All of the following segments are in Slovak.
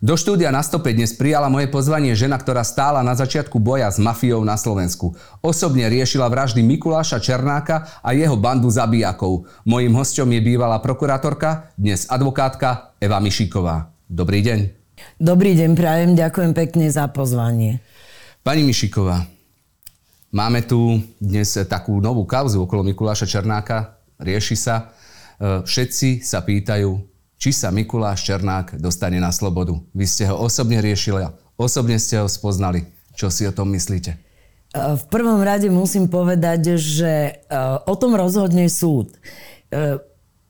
Do štúdia na 105 dnes prijala moje pozvanie žena, ktorá stála na začiatku boja s mafiou na Slovensku. Osobne riešila vraždy Mikuláša Černáka a jeho bandu zabijakov. Mojím hostom je bývalá prokurátorka, dnes advokátka Eva Mišiková. Dobrý deň. Dobrý deň, prajem, ďakujem pekne za pozvanie. Pani Mišiková, máme tu dnes takú novú kauzu okolo Mikuláša Černáka. Rieši sa. E, všetci sa pýtajú, či sa Mikuláš Černák dostane na slobodu. Vy ste ho osobne riešili, osobne ste ho spoznali. Čo si o tom myslíte? E, v prvom rade musím povedať, že e, o tom rozhodne súd. E,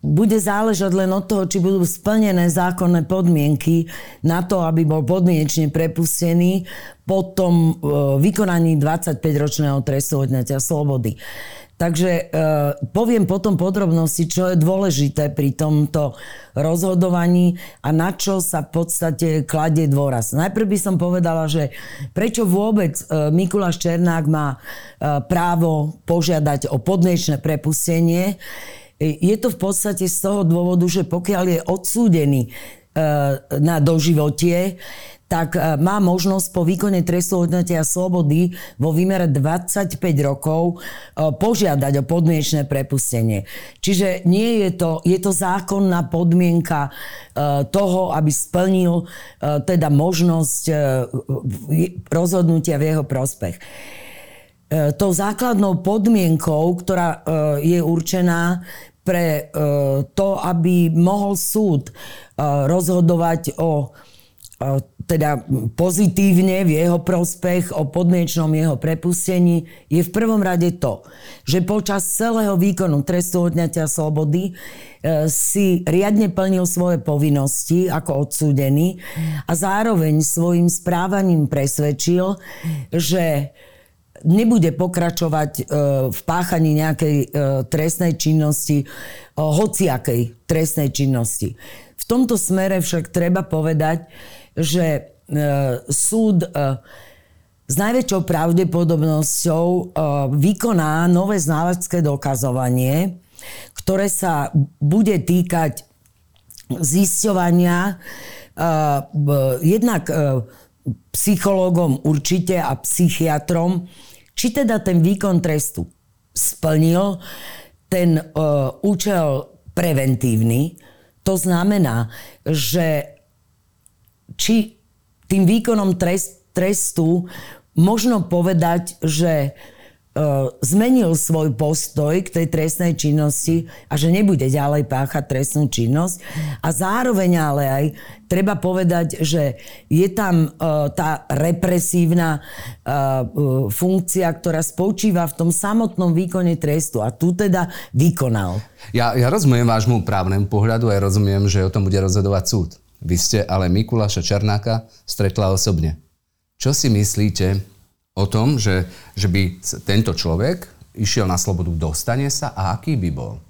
bude záležať len od toho, či budú splnené zákonné podmienky na to, aby bol podmienečne prepustený po tom vykonaní 25-ročného trestu odňatia slobody. Takže e, poviem potom podrobnosti, čo je dôležité pri tomto rozhodovaní a na čo sa v podstate kladie dôraz. Najprv by som povedala, že prečo vôbec e, Mikuláš Černák má e, právo požiadať o podmienečné prepustenie. E, je to v podstate z toho dôvodu, že pokiaľ je odsúdený e, na doživotie, tak e, má možnosť po výkone trestu odňatia slobody vo výmere 25 rokov e, požiadať o podmienečné prepustenie. Čiže nie je to, je to zákonná podmienka e, toho, aby splnil teda možnosť rozhodnutia v jeho prospech. Tou základnou podmienkou, ktorá je určená pre to, aby mohol súd rozhodovať o teda pozitívne v jeho prospech o podmienečnom jeho prepustení je v prvom rade to, že počas celého výkonu trestu odňatia slobody e, si riadne plnil svoje povinnosti ako odsúdený a zároveň svojim správaním presvedčil, že nebude pokračovať e, v páchaní nejakej e, trestnej činnosti, hociakej trestnej činnosti. V tomto smere však treba povedať, že e, súd e, s najväčšou pravdepodobnosťou e, vykoná nové znalecké dokazovanie, ktoré sa bude týkať zisťovania jednak psychológom určite a psychiatrom, či teda ten výkon trestu splnil ten účel preventívny. To znamená, že či tým výkonom trest, trestu možno povedať, že E, zmenil svoj postoj k tej trestnej činnosti a že nebude ďalej páchať trestnú činnosť. A zároveň ale aj treba povedať, že je tam uh, tá represívna uh, funkcia, ktorá spočíva v tom samotnom výkone trestu. A tu teda vykonal. Ja, ja rozumiem vášmu právnemu pohľadu a ja rozumiem, že o tom bude rozhodovať súd. Vy ste ale Mikuláša Černáka stretla osobne. Čo si myslíte, o tom, že, že by tento človek išiel na slobodu, dostane sa a aký by bol?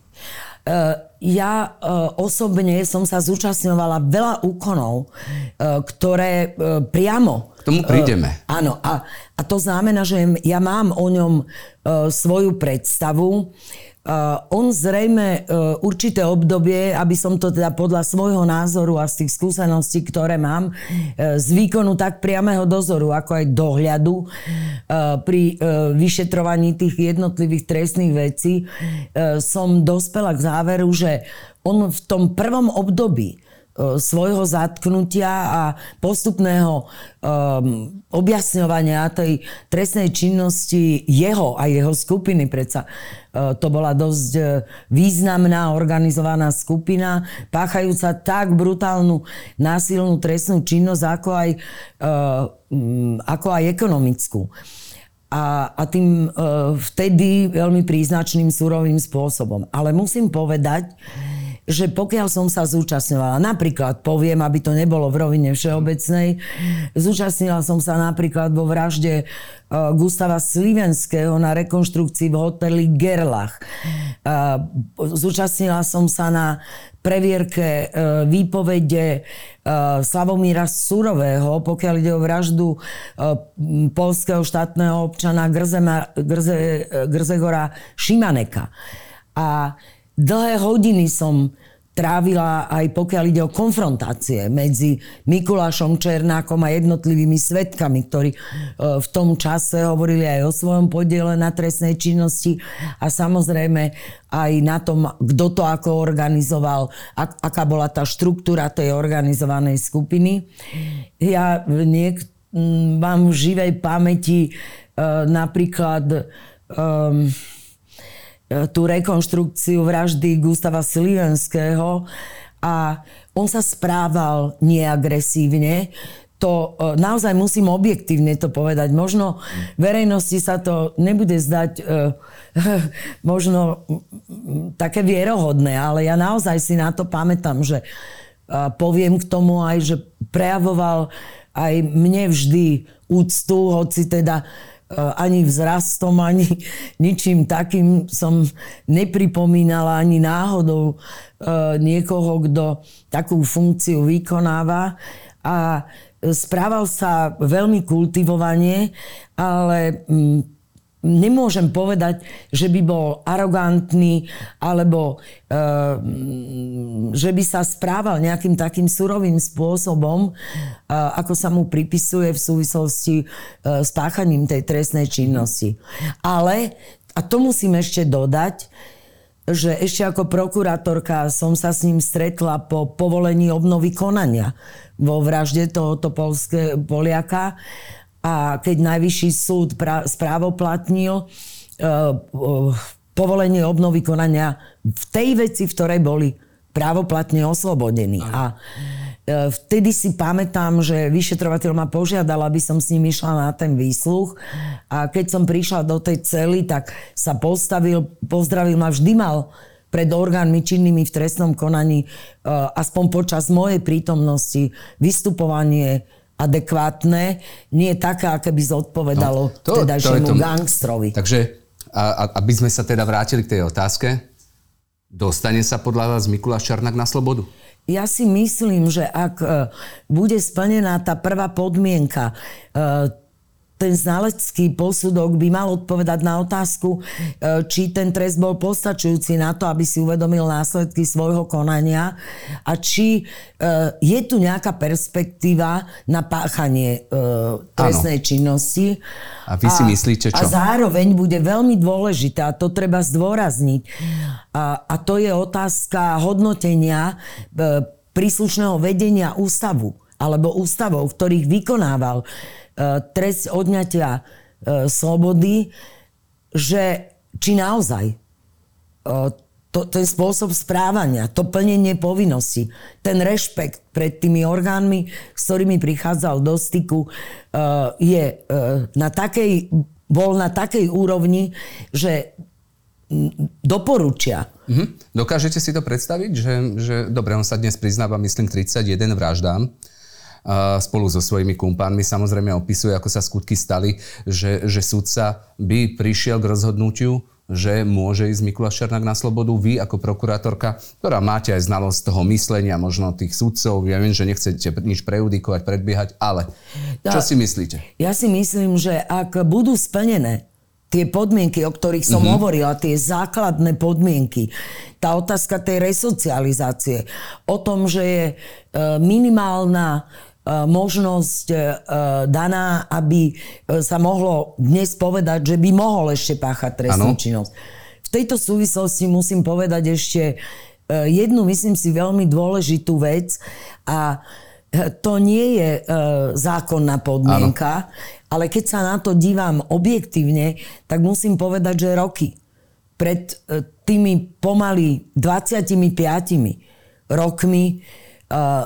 Uh, ja uh, osobne som sa zúčastňovala veľa úkonov, uh, ktoré priamo... K tomu prídeme. Áno, a, a to znamená, že ja mám o ňom svoju predstavu. Uh, on zrejme uh, určité obdobie, aby som to teda podľa svojho názoru a z tých skúseností, ktoré mám, uh, z výkonu tak priamého dozoru, ako aj dohľadu pri vyšetrovaní tých jednotlivých trestných vecí, som dospela k záveru, že on v tom prvom období svojho zatknutia a postupného um, objasňovania tej trestnej činnosti jeho a jeho skupiny. Predsa uh, to bola dosť uh, významná organizovaná skupina, páchajúca tak brutálnu násilnú trestnú činnosť, ako aj, uh, ako aj ekonomickú. A, a tým uh, vtedy veľmi príznačným surovým spôsobom. Ale musím povedať, že pokiaľ som sa zúčastňovala, napríklad poviem, aby to nebolo v rovine všeobecnej, zúčastnila som sa napríklad vo vražde e, Gustava Slivenského na rekonštrukcii v hoteli Gerlach. E, zúčastnila som sa na previerke e, výpovede Slavomíra Surového, pokiaľ ide o vraždu polského štátneho občana Grzema, Grze, Grzegora Šimaneka. A dlhé hodiny som trávila aj pokiaľ ide o konfrontácie medzi Mikulášom Černákom a jednotlivými svetkami, ktorí e, v tom čase hovorili aj o svojom podiele na trestnej činnosti a samozrejme aj na tom, kto to ako organizoval, aká bola tá štruktúra tej organizovanej skupiny. Ja niek- mám v živej pamäti e, napríklad um, tú rekonštrukciu vraždy Gustava Slivenského a on sa správal neagresívne. To e, naozaj musím objektívne to povedať. Možno verejnosti sa to nebude zdať e, možno také vierohodné, ale ja naozaj si na to pamätám, že poviem k tomu aj, že prejavoval aj mne vždy úctu, hoci teda ani vzrastom, ani ničím takým som nepripomínala ani náhodou eh, niekoho, kto takú funkciu vykonáva. A správal sa veľmi kultivovane, ale mm, nemôžem povedať, že by bol arogantný alebo e, že by sa správal nejakým takým surovým spôsobom, e, ako sa mu pripisuje v súvislosti e, s páchaním tej trestnej činnosti. Ale, a to musím ešte dodať, že ešte ako prokurátorka som sa s ním stretla po povolení obnovy konania vo vražde tohoto polské, Poliaka a keď najvyšší súd pra, správoplatnil uh, uh, povolenie obnovy konania v tej veci, v ktorej boli právoplatne oslobodení. A uh, vtedy si pamätám, že vyšetrovateľ ma požiadal, aby som s ním išla na ten výsluch. A keď som prišla do tej cely, tak sa postavil, pozdravil ma, vždy mal pred orgánmi činnými v trestnom konaní, aspoň počas mojej prítomnosti, vystupovanie adekvátne, nie také, aké by zodpovedalo no, to, tedajšiemu to gangstrovi. Takže a, a, aby sme sa teda vrátili k tej otázke, dostane sa podľa vás Mikuláš Čarnak na slobodu? Ja si myslím, že ak e, bude splnená tá prvá podmienka, e, ten znalecký posudok by mal odpovedať na otázku, e, či ten trest bol postačujúci na to, aby si uvedomil následky svojho konania a či e, je tu nejaká perspektíva na páchanie e, trestnej ano. činnosti. A vy si myslíte čo? A zároveň bude veľmi dôležité, a to treba zdôrazniť, a, a to je otázka hodnotenia príslušného vedenia ústavu alebo ústavov, ktorých vykonával E, trest odňatia e, slobody, že či naozaj e, to, ten spôsob správania, to plnenie povinnosti, ten rešpekt pred tými orgánmi, s ktorými prichádzal do styku, je na takej, bol na takej úrovni, že doporučia. Mhm. Dokážete si to predstaviť, že, že dobre, on sa dnes priznáva, myslím, 31 vraždám spolu so svojimi kumpánmi samozrejme opisuje, ako sa skutky stali, že, že sudca by prišiel k rozhodnutiu, že môže ísť Mikuláš Černák na slobodu. Vy ako prokurátorka, ktorá máte aj znalosť toho myslenia, možno tých sudcov, ja viem, že nechcete nič prejudikovať, predbiehať, ale čo si myslíte? Ja si myslím, že ak budú splnené tie podmienky, o ktorých som mm-hmm. hovorila, tie základné podmienky, tá otázka tej resocializácie, o tom, že je e, minimálna možnosť e, daná, aby e, sa mohlo dnes povedať, že by mohol ešte páchať trestnú ano. činnosť. V tejto súvislosti musím povedať ešte jednu, myslím si, veľmi dôležitú vec a to nie je zákonná podmienka, ano. ale keď sa na to dívam objektívne, tak musím povedať, že roky pred tými pomaly 25 rokmi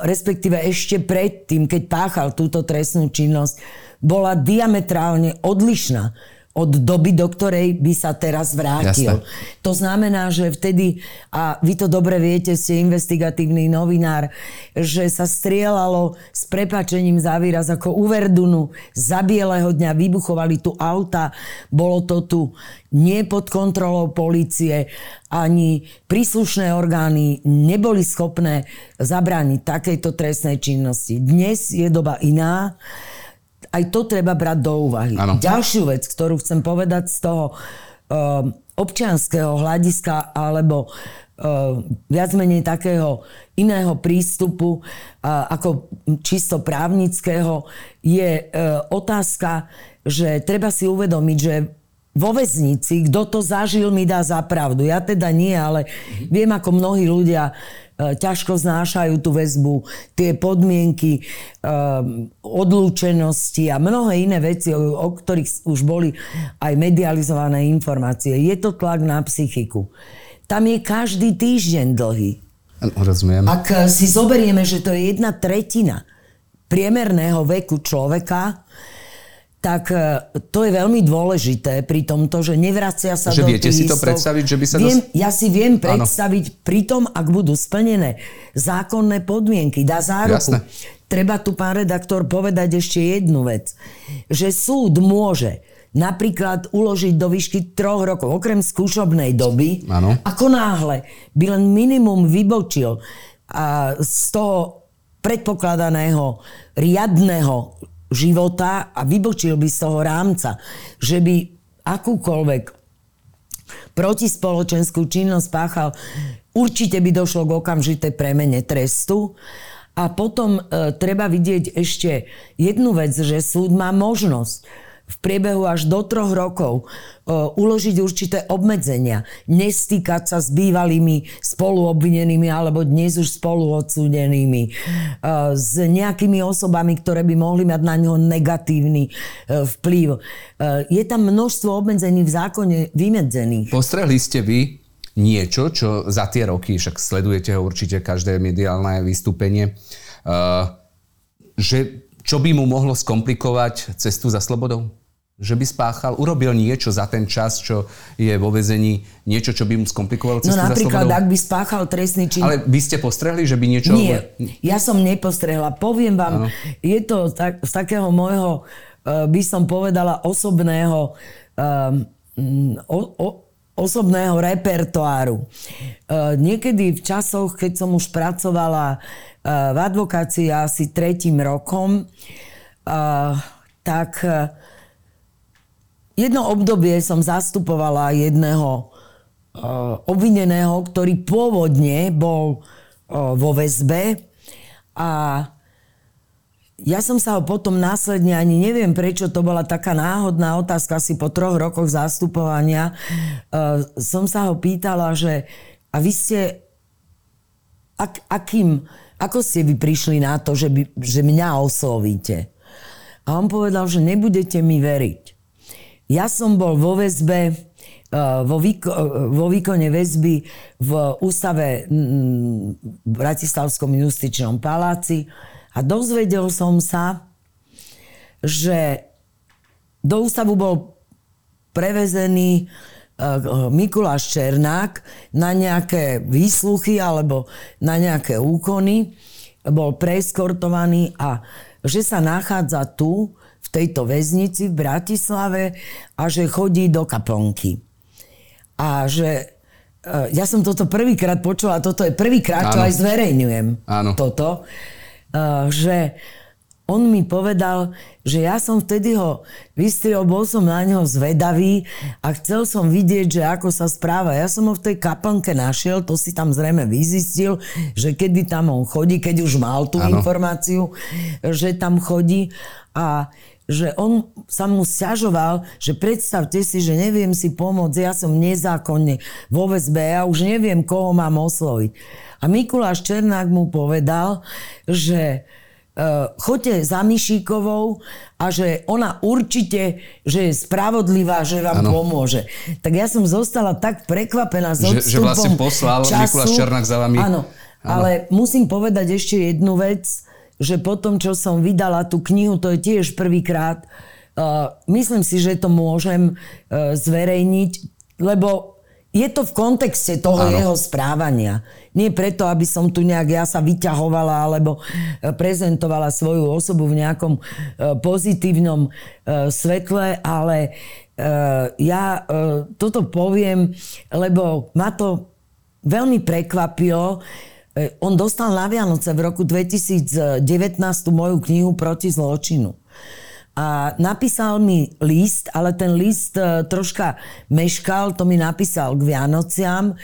respektíve ešte predtým, keď páchal túto trestnú činnosť, bola diametrálne odlišná od doby, do ktorej by sa teraz vrátil. Jasne. To znamená, že vtedy, a vy to dobre viete, ste investigatívny novinár, že sa strieľalo s prepačením za výraz ako u Verdunu. Za bieleho dňa vybuchovali tu auta, bolo to tu nie pod kontrolou policie, ani príslušné orgány neboli schopné zabrániť takejto trestnej činnosti. Dnes je doba iná aj to treba brať do úvahy. Ano. Ďalšiu vec, ktorú chcem povedať z toho um, občianského hľadiska alebo viac menej takého iného prístupu ako čisto právnického je otázka, že treba si uvedomiť, že vo väznici, kto to zažil, mi dá za pravdu. Ja teda nie, ale viem, ako mnohí ľudia e, ťažko znášajú tú väzbu, tie podmienky e, odlúčenosti a mnohé iné veci, o, o ktorých už boli aj medializované informácie. Je to tlak na psychiku. Tam je každý týždeň dlhý. Rozumiem. Ak si zoberieme, že to je jedna tretina priemerného veku človeka, tak e, to je veľmi dôležité pri tomto, že nevracia sa že do viete si to istov. predstaviť, že by sa... Viem, dos... Ja si viem predstaviť ano. pri tom, ak budú splnené zákonné podmienky, dá záruku. Jasne. Treba tu, pán redaktor, povedať ešte jednu vec. Že súd môže napríklad uložiť do výšky troch rokov, okrem skúšobnej doby, ano. ako náhle by len minimum vybočil a z toho predpokladaného riadného života a vybočil by z toho rámca, že by akúkoľvek protispoločenskú činnosť páchal, určite by došlo k okamžitej premene trestu. A potom e, treba vidieť ešte jednu vec, že súd má možnosť v priebehu až do troch rokov e, uložiť určité obmedzenia, nestýkať sa s bývalými spoluobvinenými alebo dnes už spoluodsúdenými, e, s nejakými osobami, ktoré by mohli mať na ňo negatívny e, vplyv. Je tam množstvo obmedzení v zákone vymedzených. Postrehli ste vy niečo, čo za tie roky, však sledujete ho určite každé mediálne vystúpenie, že čo by mu mohlo skomplikovať cestu za slobodou? Že by spáchal, urobil niečo za ten čas, čo je vo vezení, niečo, čo by mu skomplikovalo cestu no, napríklad, ak by spáchal trestný čin... Ale vy ste postrehli, že by niečo... Nie, ja som nepostrehla. Poviem vám, ano. je to tak, z takého môjho, uh, by som povedala, osobného um, o, o, osobného repertoáru. Uh, niekedy v časoch, keď som už pracovala v advokácii asi tretím rokom, tak e, jedno obdobie som zastupovala jedného e, obvineného, ktorý pôvodne bol e, vo väzbe a ja som sa ho potom následne, ani neviem prečo, to bola taká náhodná otázka, asi po troch rokoch zastupovania, som sa ho pýtala, že a vy ste ak, akým ako ste vy prišli na to, že, by, že mňa oslovíte? A on povedal, že nebudete mi veriť. Ja som bol vo väzbe, e, vo, výko, e, vo výkone väzby v ústave v Bratislavskom justičnom paláci a dozvedel som sa, že do ústavu bol prevezený Eh, Mikuláš Černák na nejaké výsluchy alebo na nejaké úkony bol preeskortovaný a že sa nachádza tu, v tejto väznici v Bratislave a že chodí do kaplnky. A že eh, ja som toto prvýkrát počula, toto je prvýkrát, čo aj zverejňujem. Áno. Toto. Eh, že on mi povedal, že ja som vtedy ho vystriel, bol som na neho zvedavý a chcel som vidieť, že ako sa správa. Ja som ho v tej kaplnke našiel, to si tam zrejme vyzistil, že kedy tam on chodí, keď už mal tú ano. informáciu, že tam chodí a že on sa mu sťažoval, že predstavte si, že neviem si pomôcť, ja som nezákonne vo väzbe, ja už neviem, koho mám osloviť. A Mikuláš Černák mu povedal, že uh, choďte za Mišíkovou a že ona určite, že je spravodlivá, že vám ano. pomôže. Tak ja som zostala tak prekvapená s odstupom že, že vlastne poslal času. Mikuláš Černák za vami. Áno, ale musím povedať ešte jednu vec, že potom, čo som vydala tú knihu, to je tiež prvýkrát, uh, myslím si, že to môžem uh, zverejniť, lebo je to v kontexte toho ano. jeho správania. Nie preto, aby som tu nejak ja sa vyťahovala alebo e, prezentovala svoju osobu v nejakom e, pozitívnom e, svetle, ale ja toto poviem, lebo ma to veľmi prekvapilo. On dostal na Vianoce v roku 2019 moju knihu proti zločinu. A napísal mi list, ale ten list e, troška meškal, to mi napísal k Vianociam.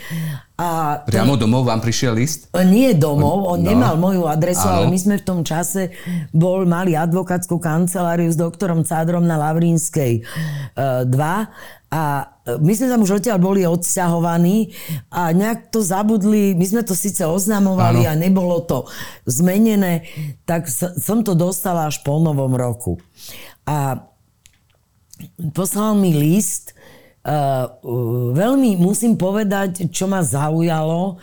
A to... Priamo domov vám prišiel list? Nie domov, on no. nemal moju adresu, ano. ale my sme v tom čase bol, mali advokátsku kanceláriu s doktorom Cádrom na Lavrinskej 2 a my sme tam už odtiaľ boli odsťahovaní a nejak to zabudli, my sme to síce oznamovali ano. a nebolo to zmenené, tak som to dostala až po novom roku. A poslal mi list, Uh, veľmi musím povedať, čo ma zaujalo.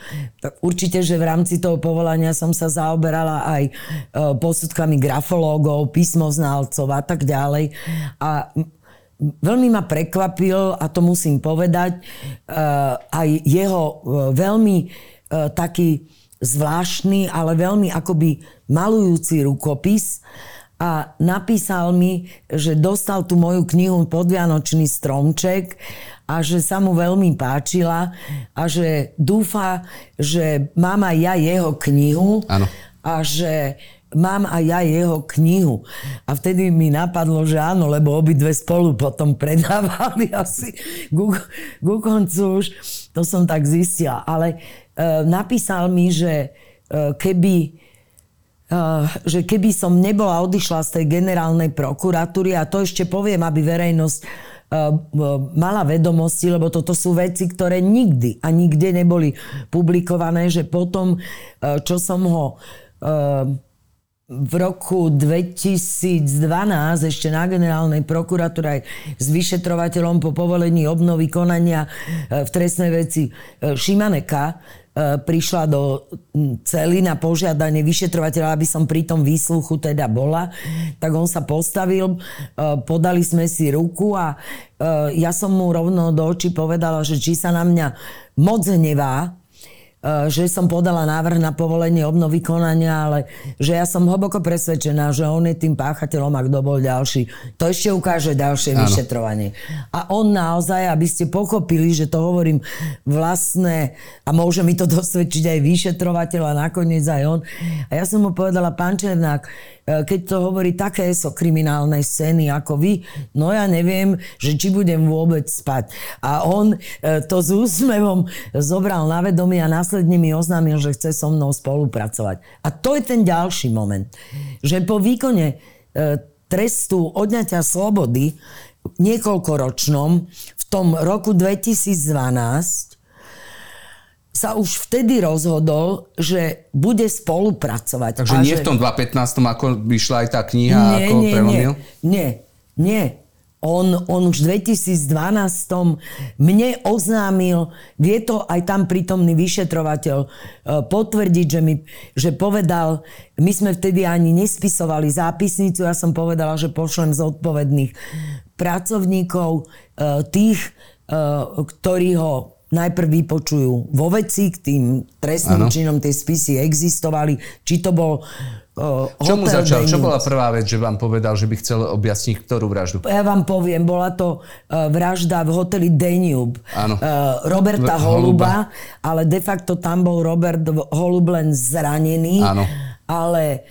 Určite, že v rámci toho povolania som sa zaoberala aj uh, posudkami grafológov, písmoználcov a tak ďalej. A veľmi ma prekvapil, a to musím povedať, uh, aj jeho veľmi taký zvláštny, ale veľmi akoby malujúci rukopis, a napísal mi, že dostal tú moju knihu Podvianočný stromček a že sa mu veľmi páčila a že dúfa, že mám aj ja jeho knihu ano. a že mám aj ja jeho knihu. A vtedy mi napadlo, že áno, lebo obidve spolu potom predávali asi ku, ku koncu už. To som tak zistila. Ale e, napísal mi, že e, keby že keby som nebola odišla z tej generálnej prokuratúry, a to ešte poviem, aby verejnosť eh, mala vedomosti, lebo toto sú veci, ktoré nikdy a nikde neboli publikované, že potom, eh, čo som ho v roku 2012 ešte na generálnej prokuratúre aj s vyšetrovateľom po povolení obnovy konania v trestnej veci Šimaneka prišla do cely na požiadanie vyšetrovateľa, aby som pri tom výsluchu teda bola, tak on sa postavil, e, podali sme si ruku a e, ja som mu rovno do očí povedala, že či sa na mňa moc hnevá, E, že som podala návrh na povolenie obnovy konania, ale že ja som hlboko presvedčená, že on je tým páchateľom a kto bol ďalší. To ešte ukáže ďalšie Áno. vyšetrovanie. A on naozaj, aby ste pochopili, že to hovorím vlastné a môže mi to dosvedčiť aj vyšetrovateľ a nakoniec aj on. A ja som mu povedala, pán Černák, E, keď to hovorí také so kriminálnej scény ako vy, no ja neviem, že či budem vôbec spať. A on e, to s úsmevom zobral na vedomie a následne mi oznámil, že chce so mnou spolupracovať. A to je ten ďalší moment, že po výkone e, trestu odňatia slobody niekoľkoročnom v tom roku 2012 sa už vtedy rozhodol, že bude spolupracovať. Takže nie že... v tom 2015, ako vyšla aj tá kniha, nie, ako nie, prelomil? Nie, nie. On, on už v 2012 mne oznámil, vie to aj tam prítomný vyšetrovateľ e, potvrdiť, že, mi, že povedal, my sme vtedy ani nespisovali zápisnicu, ja som povedala, že pošlem zodpovedných pracovníkov, e, tých, e, ktorí ho najprv vypočujú vo veci, k tým trestným ano. činom tie spisy existovali, či to bol uh, Čo mu začal? Čo bola prvá vec, že vám povedal, že by chcel objasniť ktorú vraždu? Ja vám poviem, bola to uh, vražda v hoteli Danube uh, Roberta v, Holuba, Holuba, ale de facto tam bol Robert Holub len zranený, ano. ale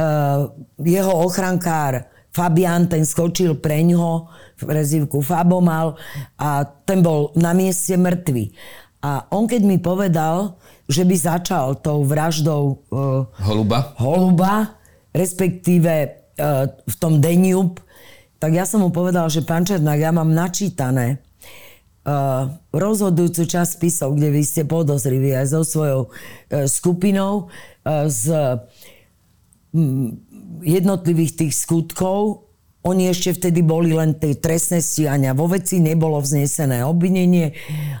uh, jeho ochrankár Fabian, ten skočil pre ňoho, prezivku Fabo mal a ten bol na mieste mŕtvy. A on keď mi povedal, že by začal tou vraždou uh, Holuba, Holuba respektíve uh, v tom Deniub, tak ja som mu povedal, že pán Černák, ja mám načítané uh, rozhodujúcu časť spisov, kde vy ste podozriví aj so svojou uh, skupinou uh, z um, jednotlivých tých skutkov, oni ešte vtedy boli len tej trestné stíhania. Vo veci nebolo vznesené obvinenie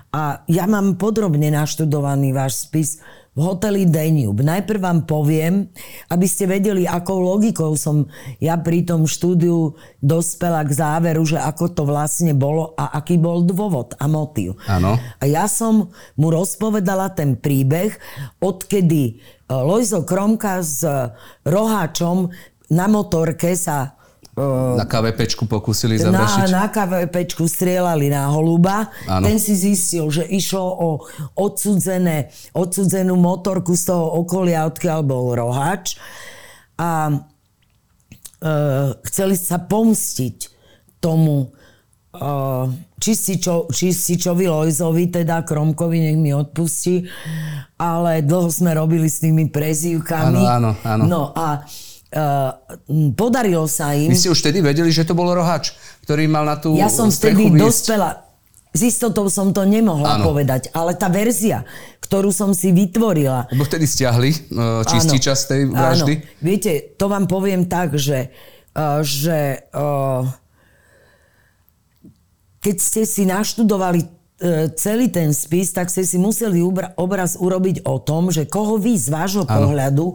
a ja mám podrobne naštudovaný váš spis v hoteli Danube. Najprv vám poviem, aby ste vedeli, akou logikou som ja pri tom štúdiu dospela k záveru, že ako to vlastne bolo a aký bol dôvod a motív. Áno. A ja som mu rozpovedala ten príbeh, odkedy e, Lojzo Kromka s Roháčom na motorke sa na KVPčku pokúsili zavrašiť? Na, na KVPčku strieľali na holuba. Ano. Ten si zistil, že išlo o odsudzené, odsudzenú motorku z toho okolia, odkiaľ bol rohač. A e, chceli sa pomstiť tomu čističo, čističovi Lojzovi, teda Kromkovi, nech mi odpustí, ale dlho sme robili s tými prezývkami. Áno, áno, áno. No a uh, podarilo sa im... Vy ste už vtedy vedeli, že to bol rohač, ktorý mal na tú Ja som vtedy dospela, s istotou som to nemohla Áno. povedať, ale tá verzia, ktorú som si vytvorila... Lebo vtedy stiahli uh, čistý Áno, čas tej vraždy. Áno. Viete, to vám poviem tak, že, uh, že uh, keď ste si naštudovali celý ten spis, tak ste si museli obraz urobiť o tom, že koho vy z vášho Áno. pohľadu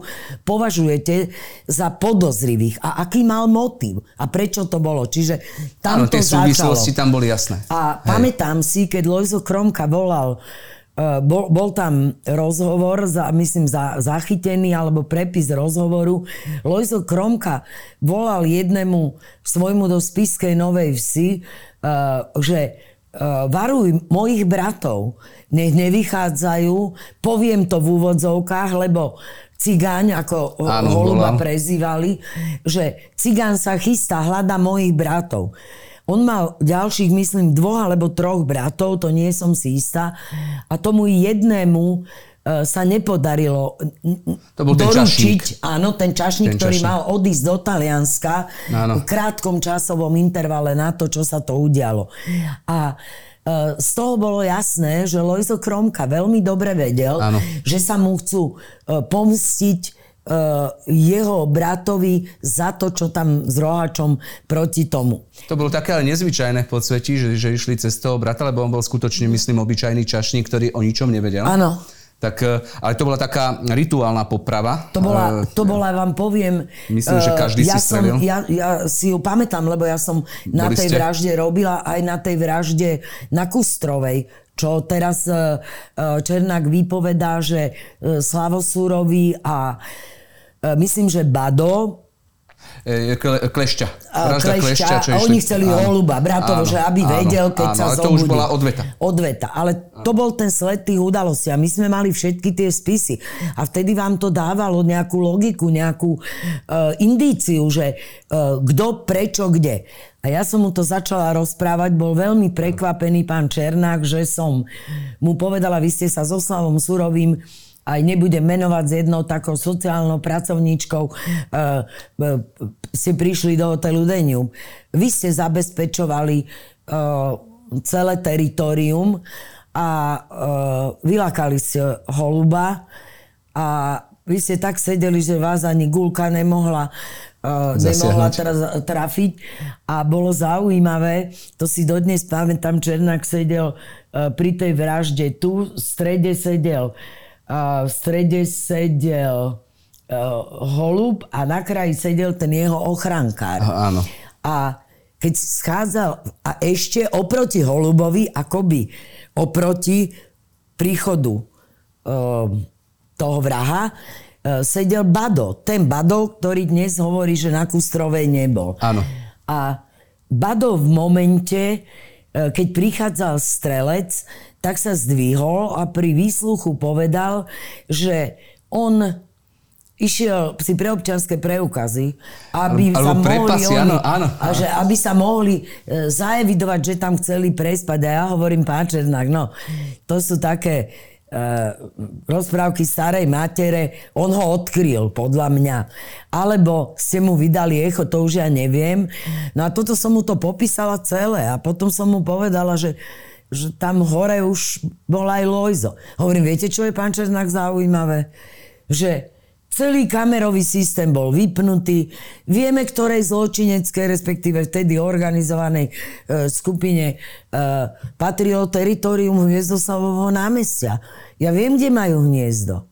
považujete za podozrivých a aký mal motív a prečo to bolo. Čiže tam Áno, to tie začalo. súvislosti tam boli jasné. A Hej. pamätám si, keď Lojzo Kromka volal, uh, bol, bol tam rozhovor, za, myslím, za, zachytený alebo prepis rozhovoru. Lojzo Kromka volal jednému svojmu do Spiskej Novej Vsi, uh, že varuj mojich bratov, nech nevychádzajú, poviem to v úvodzovkách, lebo cigáň, ako ho- Áno, holuba volal. prezývali, že cigán sa chystá, hľada mojich bratov. On mal ďalších, myslím, dvoch alebo troch bratov, to nie som si istá. A tomu jednému sa nepodarilo To bol ten čašník. áno, ten čašník, Ten ktorý čašník. mal odísť do Talianska Áno. v krátkom časovom intervale na to, čo sa to udialo. A e, z toho bolo jasné, že Lojzo Kromka veľmi dobre vedel, Áno. že sa mu chcú e, pomstiť e, jeho bratovi za to, čo tam s rohačom proti tomu. To bolo také ale nezvyčajné v podsvetí, že, že išli cez toho brata, lebo on bol skutočne, myslím, obyčajný čašník, ktorý o ničom nevedel. Áno. Tak, e, ale to bola taká rituálna poprava. To bola, E, to bola vám poviem... Myslím, že eh, každý si ja som, strelil. ja, ja si ju pamätám, lebo ja som na Boli tej ste? vražde robila aj na tej vražde na Kustrovej, čo teraz eh, eh, Černák vypovedá, že eh, Slavosúrovi a eh, myslím, že Bado kle, klešťa. Vražda klešťa, čo a oni chceli Áno, holuba, bratovo, áno, že aby áno, vedel, keď áno, sa ale zobudí. to už bola odveta. Odveta, ale to bol ten sled tých udalostí a my sme mali všetky tie spisy a vtedy vám to dávalo nejakú logiku, nejakú uh, indíciu, že uh, kto, prečo, kde. A ja som mu to začala rozprávať, bol veľmi prekvapený pán Černák, že som mu povedala, vy ste sa so Slavom Surovým aj nebudem menovať s jednou takou sociálnou pracovníčkou, e, e, ste prišli do hotelu Denium. Vy ste zabezpečovali e, celé teritorium a e, vylakali ste holuba a vy ste tak sedeli, že vás ani gulka nemohla uh, nemohla teraz trafiť. A bolo zaujímavé, to si dodnes pamätám, Černák sedel uh, pri tej vražde, tu v strede sedel. uh, v strede sedel uh, holub a na kraji sedel ten jeho ochrankár. A- áno. A keď schádzal, a ešte oproti holubovi, akoby oproti príchodu uh, toho vraha, uh, sedel Bado. Ten Bado, ktorý dnes hovorí, že na Kustrovej nebol. Áno. A Bado v momente, e, keď prichádzal strelec, tak sa zdvihol a pri výsluchu povedal, že on išiel si pre občanské preukazy, aby Alebo sa mohli oni, áno, áno. A že aby sa mohli e, zaevidovať, že tam chceli prespať. A ja hovorím, pán Černák, no, to sú také e, rozprávky starej matere, on ho odkryl, podľa mňa. Alebo ste mu vydali echo, to už ja neviem. No a toto som mu to popísala celé a potom som mu povedala, že že tam hore už bol aj Lojzo. Hovorím, viete, čo je pán Černák zaujímavé? Že celý kamerový systém bol vypnutý. Vieme, ktorej zločineckej, respektíve vtedy organizovanej e, skupine e, patrilo teritorium Hviezdoslavovho námestia. Ja viem, kde majú hniezdo.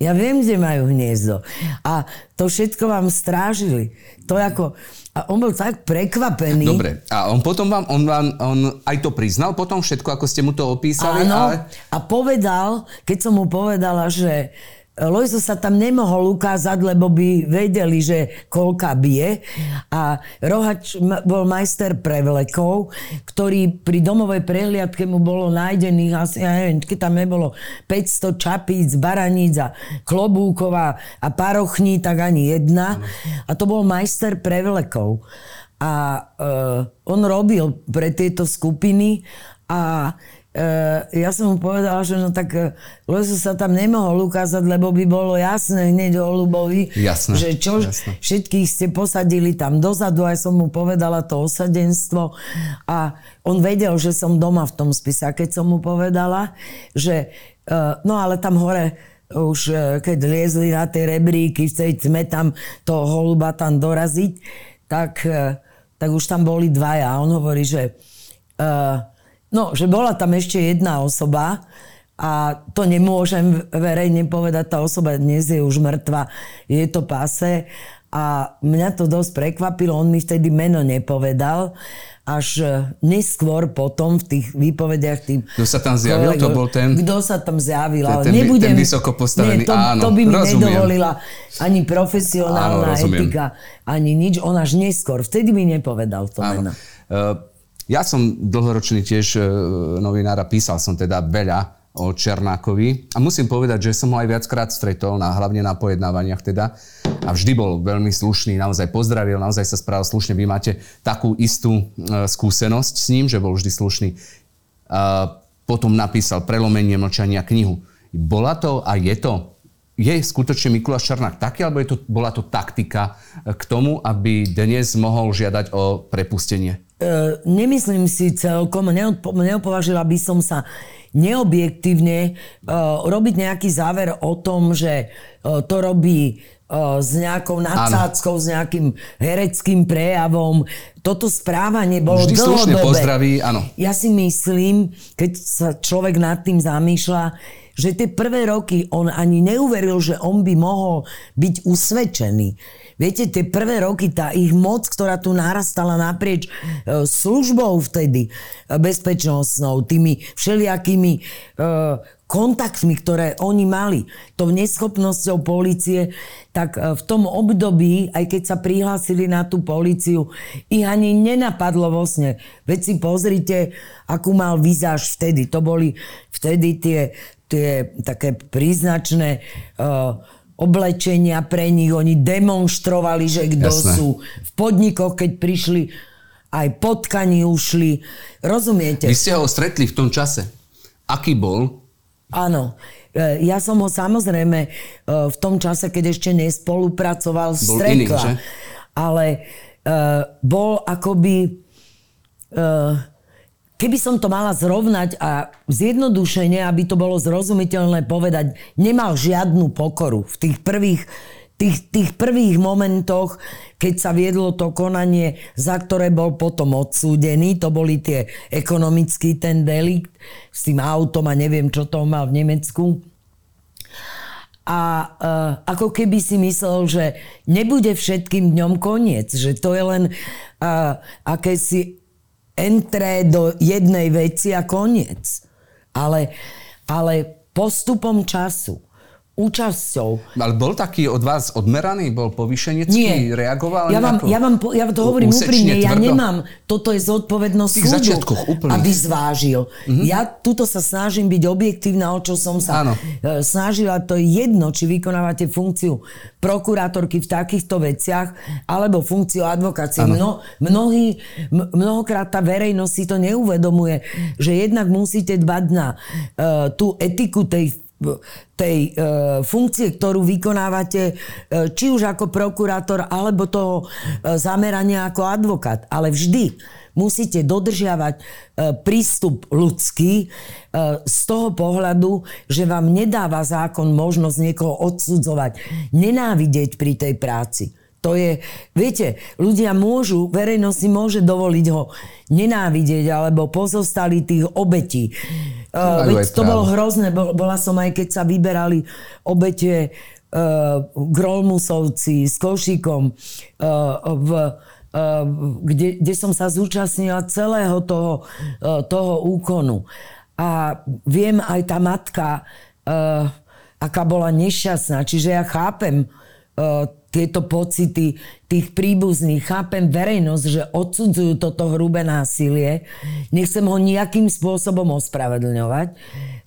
Ja viem, kde majú hniezdo. A to všetko vám strážili. To ako... A on bol tak prekvapený. Dobre. A on potom vám, on vám, on aj to priznal potom všetko, ako ste mu to opísali? Áno. Ale... A povedal, keď som mu povedala, že Lojzo sa tam nemohol ukázať, lebo by vedeli, že koľka bije. A Rohač bol majster prevlekov, ktorý pri domovej prehliadke mu bolo nájdených asi, ja neviem, keď tam nebolo 500 čapíc, baraníc a klobúkov a parochní, tak ani jedna. A to bol majster prevlekov. A uh, on robil pre tieto skupiny a ja som mu povedala, že no tak Leso sa tam nemohol ukázať, lebo by bolo jasné hneď o Ľubovi, jasné, že čo, jasné. všetkých ste posadili tam dozadu, aj som mu povedala to osadenstvo a on vedel, že som doma v tom spise. A keď som mu povedala, že uh, no ale tam hore už keď liezli na tie rebríky, chceme tam toho holuba tam doraziť, tak, tak už tam boli dvaja. A on hovorí, že, uh, no, že bola tam ešte jedna osoba, a to nemôžem verejne povedať, tá osoba dnes je už mŕtva, je to pase a mňa to dosť prekvapilo, on mi vtedy meno nepovedal, až e, neskôr potom v tých výpovediach tým... Kto sa tam zjavil, kolegov, to bol ten... Kto sa tam zjavil, ale ten, nebudem... Ten vysoko postavený, nie, to, áno, to by mi rozumiem. nedovolila ani profesionálna áno, etika, ani nič. On až neskôr, vtedy mi nepovedal to áno. meno. Uh, ja som dlhoročný tiež uh, novinár a písal som teda veľa o Černákovi. A musím povedať, že som ho aj viackrát stretol, na, hlavne na pojednávaniach teda. A vždy bol veľmi slušný, naozaj pozdravil, naozaj sa správal slušne. Vy máte takú istú e, skúsenosť s ním, že bol vždy slušný. A potom napísal Prelomenie mlčania knihu. Bola to a je to je skutočne Mikuláš Černák taký, alebo je to, bola to taktika e, k tomu, aby dnes mohol žiadať o prepustenie? E, nemyslím si celkom, neodpo, neopovažila by som sa neobjektívne uh, robiť nejaký záver o tom, že uh, to robí s nejakou nadsádzkou, s nejakým hereckým prejavom. Toto správanie bolo Vždy dlhodobé. pozdraví, áno. Ja si myslím, keď sa človek nad tým zamýšľa, že tie prvé roky on ani neuveril, že on by mohol byť usvedčený. Viete, tie prvé roky, tá ich moc, ktorá tu narastala naprieč e, službou vtedy, e, bezpečnostnou, tými všelijakými e, kontaktmi, ktoré oni mali, tou neschopnosťou policie, tak v tom období, aj keď sa prihlásili na tú policiu, ich ani nenapadlo vo sne. Veď si pozrite, akú mal vizáž vtedy. To boli vtedy tie, tie také príznačné uh, oblečenia pre nich, oni demonstrovali, že kto sú. V podnikoch, keď prišli, aj potkani ušli. Rozumiete? Vy ste ho stretli v tom čase. Aký bol? Áno. E, ja som ho samozrejme e, v tom čase, keď ešte nespolupracoval, bol stretla. Iný, že? Ale uh, bol akoby... Uh, Keby som to mala zrovnať a zjednodušenie, aby to bolo zrozumiteľné povedať, nemal žiadnu pokoru v tých prvých tých, tých prvých momentoch, keď sa viedlo to konanie, za ktoré bol potom odsúdený, to boli tie ekonomický ten delikt s tým autom a neviem, čo to mal v Nemecku. A uh, ako keby si myslel, že nebude všetkým dňom koniec, že to je len uh, akési entré do jednej veci a koniec. Ale, ale postupom času účasťou. Ale bol taký od vás odmeraný? Bol povýšenecký? Nie. Reagoval ja vám, ja vám, ja to hovorím úprimne, ja nemám, toto je zodpovednosť súdu, aby zvážil. Mm-hmm. Ja tuto sa snažím byť objektívna, o čo som sa Áno. E, snažila. To je jedno, či vykonávate funkciu prokurátorky v takýchto veciach, alebo funkciu advokácie. Mno, mnohý, mnohokrát tá verejnosť si to neuvedomuje, že jednak musíte dbať na uh, tú etiku tej tej e, funkcie, ktorú vykonávate, e, či už ako prokurátor, alebo toho e, zamerania ako advokát. Ale vždy musíte dodržiavať e, prístup ľudský e, z toho pohľadu, že vám nedáva zákon možnosť niekoho odsudzovať, nenávidieť pri tej práci. To je, viete, ľudia môžu, verejnosť si môže dovoliť ho nenávidieť alebo pozostali tých obetí. Uh, veď to bolo hrozné, bola som aj keď sa vyberali obete uh, Grolmusovci s Košikom uh, v Uh, kde, kde som sa zúčastnila celého toho, uh, toho úkonu. A viem aj tá matka, uh, aká bola nešťastná. Čiže ja chápem tieto pocity tých príbuzných. Chápem verejnosť, že odsudzujú toto hrubé násilie. Nechcem ho nejakým spôsobom ospravedlňovať,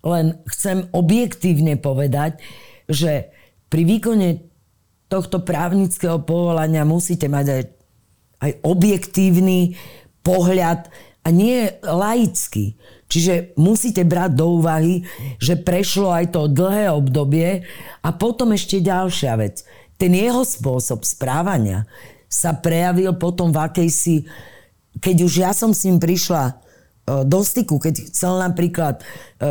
len chcem objektívne povedať, že pri výkone tohto právnického povolania musíte mať aj, aj objektívny pohľad a nie laický. Čiže musíte brať do úvahy, že prešlo aj to dlhé obdobie a potom ešte ďalšia vec. Ten jeho spôsob správania sa prejavil potom v akejsi, keď už ja som s ním prišla e, do styku, keď chcel napríklad e,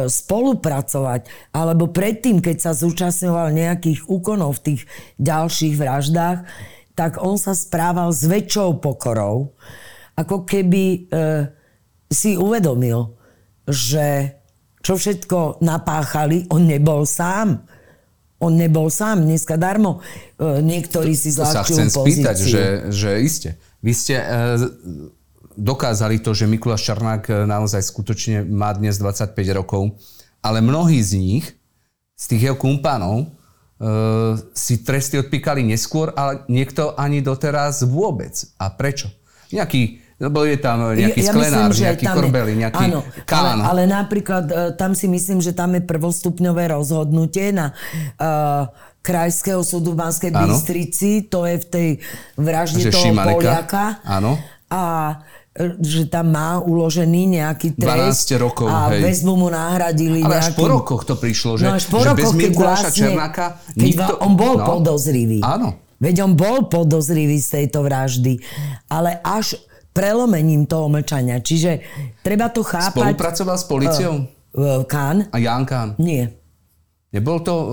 spolupracovať, alebo predtým, keď sa zúčastňoval nejakých úkonov v tých ďalších vraždách, tak on sa správal s väčšou pokorou, ako keby e, si uvedomil, že čo všetko napáchali, on nebol sám. On nebol sám. Dneska darmo e, niektorí si zľahčujú To sa chcem pozíciu. spýtať, že, že iste. Vy ste e, dokázali to, že Mikuláš Čarnák e, naozaj skutočne má dnes 25 rokov, ale mnohí z nich, z tých jeho kumpánov, e, si tresty odpíkali neskôr, ale niekto ani doteraz vôbec. A prečo? Nejaký lebo je tam nejaký ja, sklenár, myslím, nejaký korbeli, nejaký áno, kán. Ale, ale napríklad e, tam si myslím, že tam je prvostupňové rozhodnutie na uh, Krajského súdu v Banskej áno. Bystrici, to je v tej vražde že toho Šimaneka. Poliaka. Áno. A že tam má uložený nejaký trest 12 rokov, a hej. väzbu mu nahradili Ale nejakým... až po rokoch to prišlo, že, no až po že rokoch, bez Mikuláša vlastne, Černáka nikto... on bol no, podozrivý. Áno. Veď on bol podozrivý z tejto vraždy. Ale až prelomením toho mlčania. Čiže treba to chápať... Spolupracoval s policiou? Uh, Kán? A Jan Kán? Nie. Nebol to uh,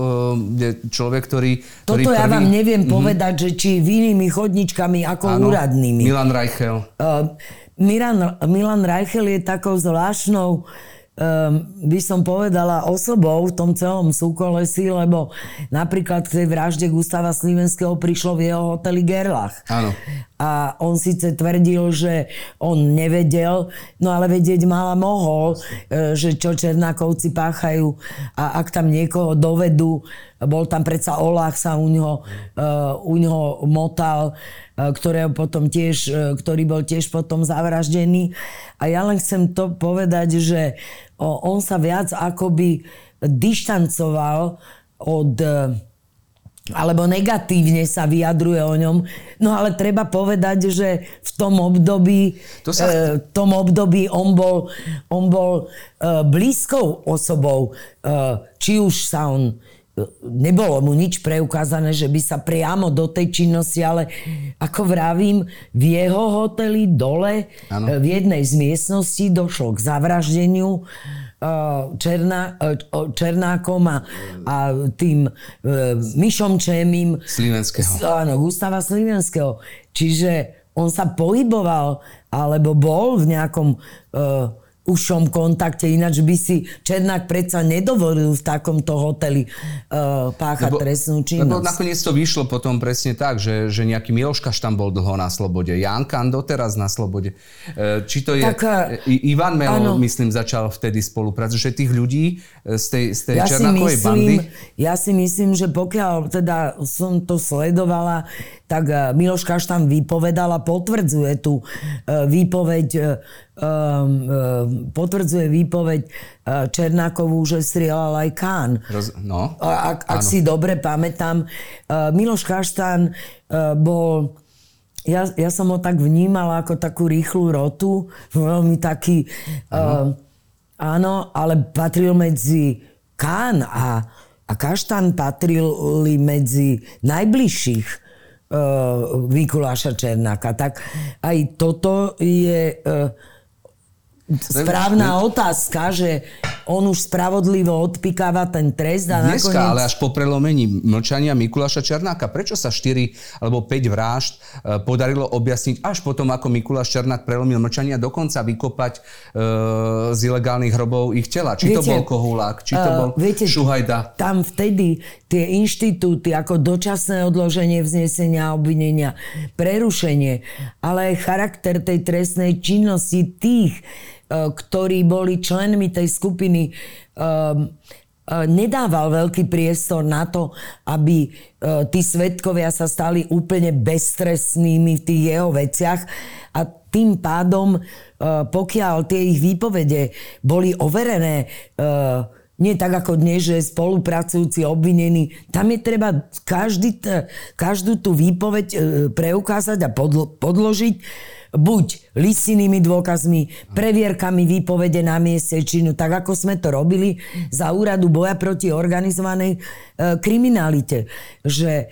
človek, ktorý... ktorý Toto prvý... ja vám neviem mm-hmm. povedať, že či vinými chodničkami ako Áno, úradnými. Milan Reichel. Uh, Milan, Milan Reichel je takou zvláštnou um, by som povedala osobou v tom celom súkolesí, lebo napríklad k tej vražde Gustava Slivenského prišlo v jeho hoteli Gerlach. Áno. A on síce tvrdil, že on nevedel, no ale vedieť mal a mohol, e, že čo Černákovci páchajú a ak tam niekoho dovedú, bol tam predsa Olach sa u ňoho, e, u ňoho motal, e, ktorého potom tiež, ktorý bol tiež potom zavraždený. A ja len chcem to povedať, že on sa viac akoby dištancoval od alebo negatívne sa vyjadruje o ňom. No ale treba povedať, že v tom období, to sa... e, tom období on bol, on bol e, blízkou osobou. E, či už sa on e, nebolo mu nič preukázané, že by sa priamo do tej činnosti, ale ako vravím, v jeho hoteli dole, ano. V jednej z miestností došlo k zavraždeniu Černá, Černákom a, a tým e, Myšom Čémim. Slivenského. Áno, Gustava Slivenského. Čiže on sa pohyboval, alebo bol v nejakom uh, užšom kontakte, ináč by si Černák predsa nedovolil v takomto hoteli uh, páchať lebo, trestnú činnosť. Lebo nakoniec to vyšlo potom presne tak, že, že nejaký Miloškaš tam bol dlho na slobode, Jan Kan doteraz na slobode. Uh, či to je... Tak, I, Ivan Melo, áno. myslím, začal vtedy spolupracovať, že tých ľudí z tej, z tej ja Černákovej myslím, bandy... Ja si myslím, že pokiaľ teda som to sledovala, tak Miloš Kaštan vypovedal a potvrdzuje tú výpoveď potvrdzuje výpoveď uh, Černákovú, že strieľal aj Kán. Roz, no, ak, ak si dobre pamätám, uh, Miloš Kaštan uh, bol ja, ja som ho tak vnímala ako takú rýchlu rotu, veľmi taký... Áno. Uh, áno, ale patril medzi Kán a, a Kaštan patrili medzi najbližších uh, Mikuláša Černáka. Tak aj toto je... Uh, správna otázka, že on už spravodlivo odpikáva ten trest a Dneska, nakoniec... ale až po prelomení mlčania Mikuláša Černáka. Prečo sa 4 alebo 5 vražd e, podarilo objasniť až potom, ako Mikuláš Černák prelomil mlčania, dokonca vykopať e, z ilegálnych hrobov ich tela? Či viete, to bol Kohulák, či to uh, bol viete, Šuhajda? Tam vtedy tie inštitúty ako dočasné odloženie vznesenia obvinenia, prerušenie, ale aj charakter tej trestnej činnosti tých, E, ktorí boli členmi tej skupiny, e, e, nedával veľký priestor na to, aby tí svetkovia sa stali úplne beztrestnými v tých jeho veciach. A tým pádom, pokiaľ tie ich výpovede boli overené nie tak ako dnes, že spolupracujúci obvinení. Tam je treba každý každú tú výpoveď e, preukázať a podlo- podložiť buď listinnými dôkazmi, previerkami výpovede na mieste činu, tak ako sme to robili za úradu boja proti organizovanej e, kriminalite. Že e,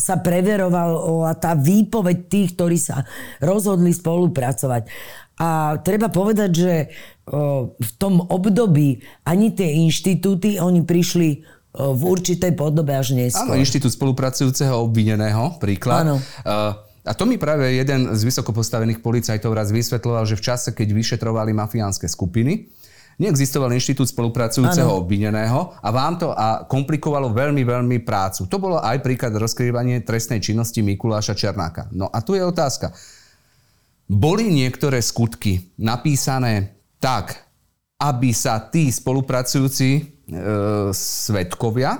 sa preverovala tá výpoveď tých, ktorí sa rozhodli spolupracovať. A treba povedať, že v tom období ani tie inštitúty, oni prišli v určitej podobe až neskôr. Áno, inštitút spolupracujúceho obvineného, príklad. Áno. A to mi práve jeden z vysoko postavených policajtov raz vysvetloval, že v čase, keď vyšetrovali mafiánske skupiny, neexistoval inštitút spolupracujúceho ano. obvineného a vám to a komplikovalo veľmi, veľmi prácu. To bolo aj príklad rozkrývanie trestnej činnosti Mikuláša Černáka. No a tu je otázka. Boli niektoré skutky napísané tak, aby sa tí spolupracujúci e, svetkovia,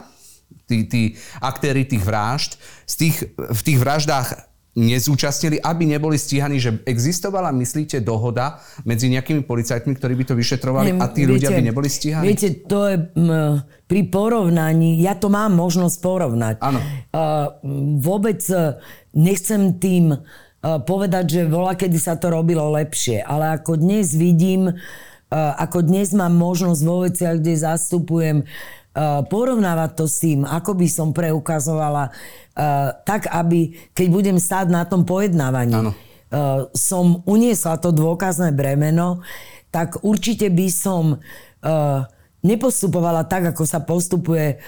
tí, tí aktéry tých vražd, z tých, v tých vraždách nezúčastnili, aby neboli stíhaní, že existovala, myslíte, dohoda medzi nejakými policajtmi, ktorí by to vyšetrovali a tí viete, ľudia by neboli stíhaní? Viete, to je m, pri porovnaní, ja to mám možnosť porovnať. Áno. Uh, vôbec e, nechcem tým uh, povedať, že vola, kedy sa to robilo lepšie, ale ako dnes vidím, uh, ako dnes mám možnosť vo veciach, kde zastupujem porovnávať to s tým, ako by som preukazovala Eh, tak, aby keď budem stáť na tom pojednávaní, ano. Eh, som uniesla to dôkazné bremeno, tak určite by som eh, nepostupovala tak, ako sa postupuje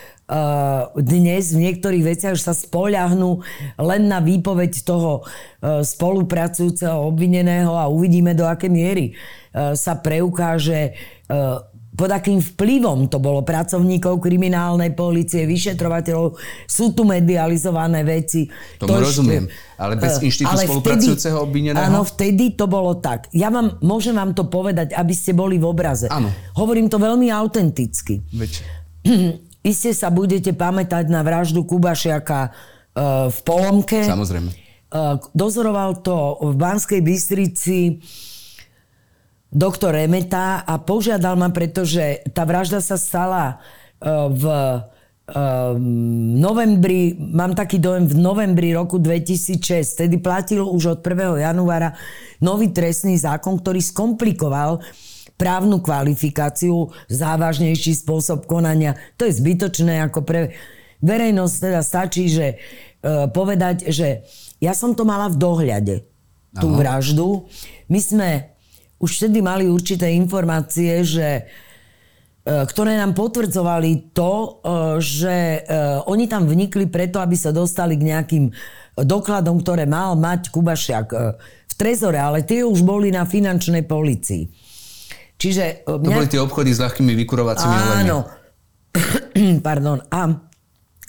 dnes. V niektorých veciach, sa spoľahnú len na výpoveď toho spolupracujúceho obvineného a uvidíme, do aké miery sa preukáže pod akým vplyvom to bolo pracovníkov kriminálnej policie, vyšetrovateľov, sú tu medializované veci. Tomu to rozumiem, ešte, ale bez uh, inštitútu spolupracujúceho obvineného? Áno, vtedy to bolo tak. Ja vám, môžem vám to povedať, aby ste boli v obraze. Áno. Hovorím to veľmi autenticky. Veď. Iste sa budete pamätať na vraždu Kubašiaka uh, v Polomke. Samozrejme. Uh, dozoroval to v Banskej Bystrici doktor Remeta a požiadal ma, pretože tá vražda sa stala e, v e, novembri, mám taký dojem, v novembri roku 2006, tedy platil už od 1. januára nový trestný zákon, ktorý skomplikoval právnu kvalifikáciu, závažnejší spôsob konania. To je zbytočné, ako pre verejnosť teda stačí, že e, povedať, že ja som to mala v dohľade, tú Aha. vraždu. My sme už vtedy mali určité informácie, že e, ktoré nám potvrdzovali to, e, že e, oni tam vnikli preto, aby sa dostali k nejakým dokladom, ktoré mal mať Kubašiak v trezore, ale tie už boli na finančnej policii. Čiže... To boli tie obchody s ľahkými vykurovacími Áno. Pardon. A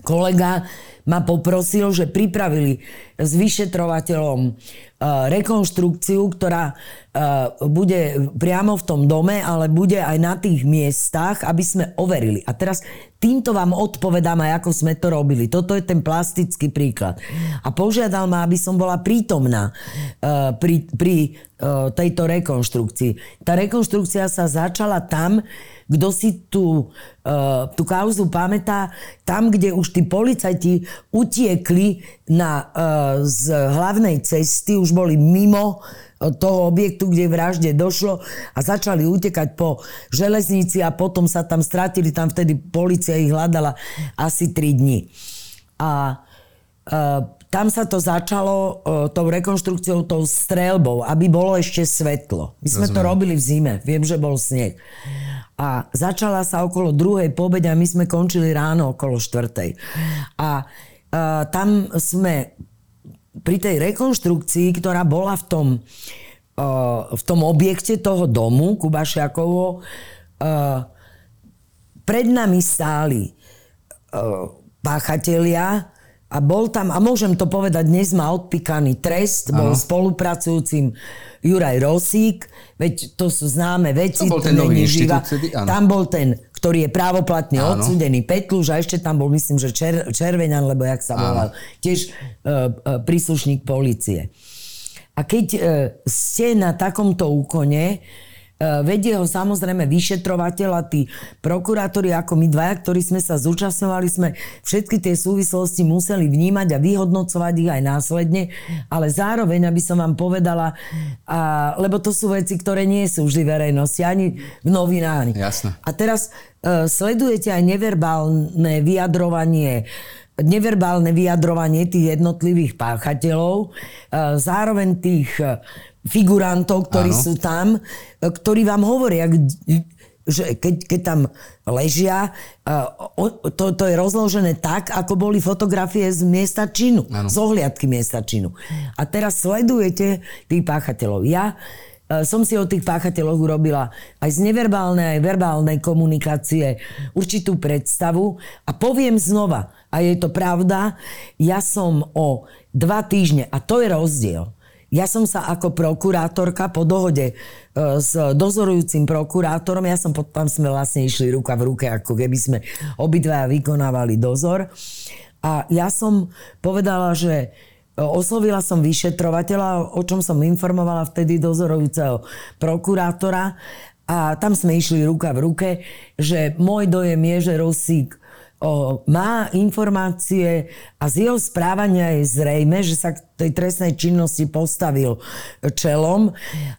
kolega ma poprosil, že pripravili s vyšetrovateľom e, rekonštrukciu, ktorá e, bude priamo v tom dome, ale bude aj na tých miestach, aby sme overili. A teraz týmto vám odpovedám aj, ako sme to robili. Toto je ten plastický príklad. A požiadal ma, aby som bola prítomná e, pri, pri tejto rekonštrukcii. Tá rekonštrukcia sa začala tam, kto si tú, uh, tú kauzu pamätá, tam, kde už tí policajti utiekli na, uh, z hlavnej cesty, už boli mimo toho objektu, kde vražde došlo a začali utekať po železnici a potom sa tam stratili, tam vtedy policia ich hľadala asi 3 dní. A uh, tam sa to začalo uh, tou rekonštrukciou, tou strelbou, aby bolo ešte svetlo. My sme Rozumiem. to robili v zime, viem, že bol sneh. A začala sa okolo druhej pobede a my sme končili ráno okolo štvrtej. A uh, tam sme pri tej rekonštrukcii, ktorá bola v tom, uh, v tom objekte toho domu Kubašiakovo, uh, pred nami stáli uh, páchatelia, a bol tam, a môžem to povedať, dnes má odpíkaný trest, bol ano. spolupracujúcim Juraj Rosík, veď to sú známe veci. To bol ten nový inštitút. Tam bol ten, ktorý je právoplatne ano. odsudený Petluž a ešte tam bol, myslím, že čer, Červeňan, lebo jak sa volal, tiež uh, uh, príslušník policie. A keď uh, ste na takomto úkone, vedie ho samozrejme vyšetrovateľ a tí prokurátori ako my dvaja, ktorí sme sa zúčastňovali, sme všetky tie súvislosti museli vnímať a vyhodnocovať ich aj následne, ale zároveň, aby som vám povedala, a, lebo to sú veci, ktoré nie sú vždy verejnosti, ani v novinách. Jasne. A teraz e, sledujete aj neverbálne vyjadrovanie neverbálne vyjadrovanie tých jednotlivých páchateľov, e, zároveň tých e, figurantov, ktorí ano. sú tam, e, ktorí vám hovoria, že keď, keď tam ležia, to, to je rozložené tak, ako boli fotografie z miesta činu, ano. z ohliadky miesta činu. A teraz sledujete tých páchateľov. Ja som si o tých páchateľoch urobila aj z neverbálnej, aj verbálnej komunikácie určitú predstavu a poviem znova, a je to pravda, ja som o dva týždne, a to je rozdiel, ja som sa ako prokurátorka po dohode e, s dozorujúcim prokurátorom, ja som tam sme vlastne išli ruka v ruke, ako keby sme obidva vykonávali dozor. A ja som povedala, že e, oslovila som vyšetrovateľa, o čom som informovala vtedy dozorujúceho prokurátora a tam sme išli ruka v ruke, že môj dojem je, že Rosík o, má informácie a z jeho správania je zrejme, že sa k tej trestnej činnosti postavil čelom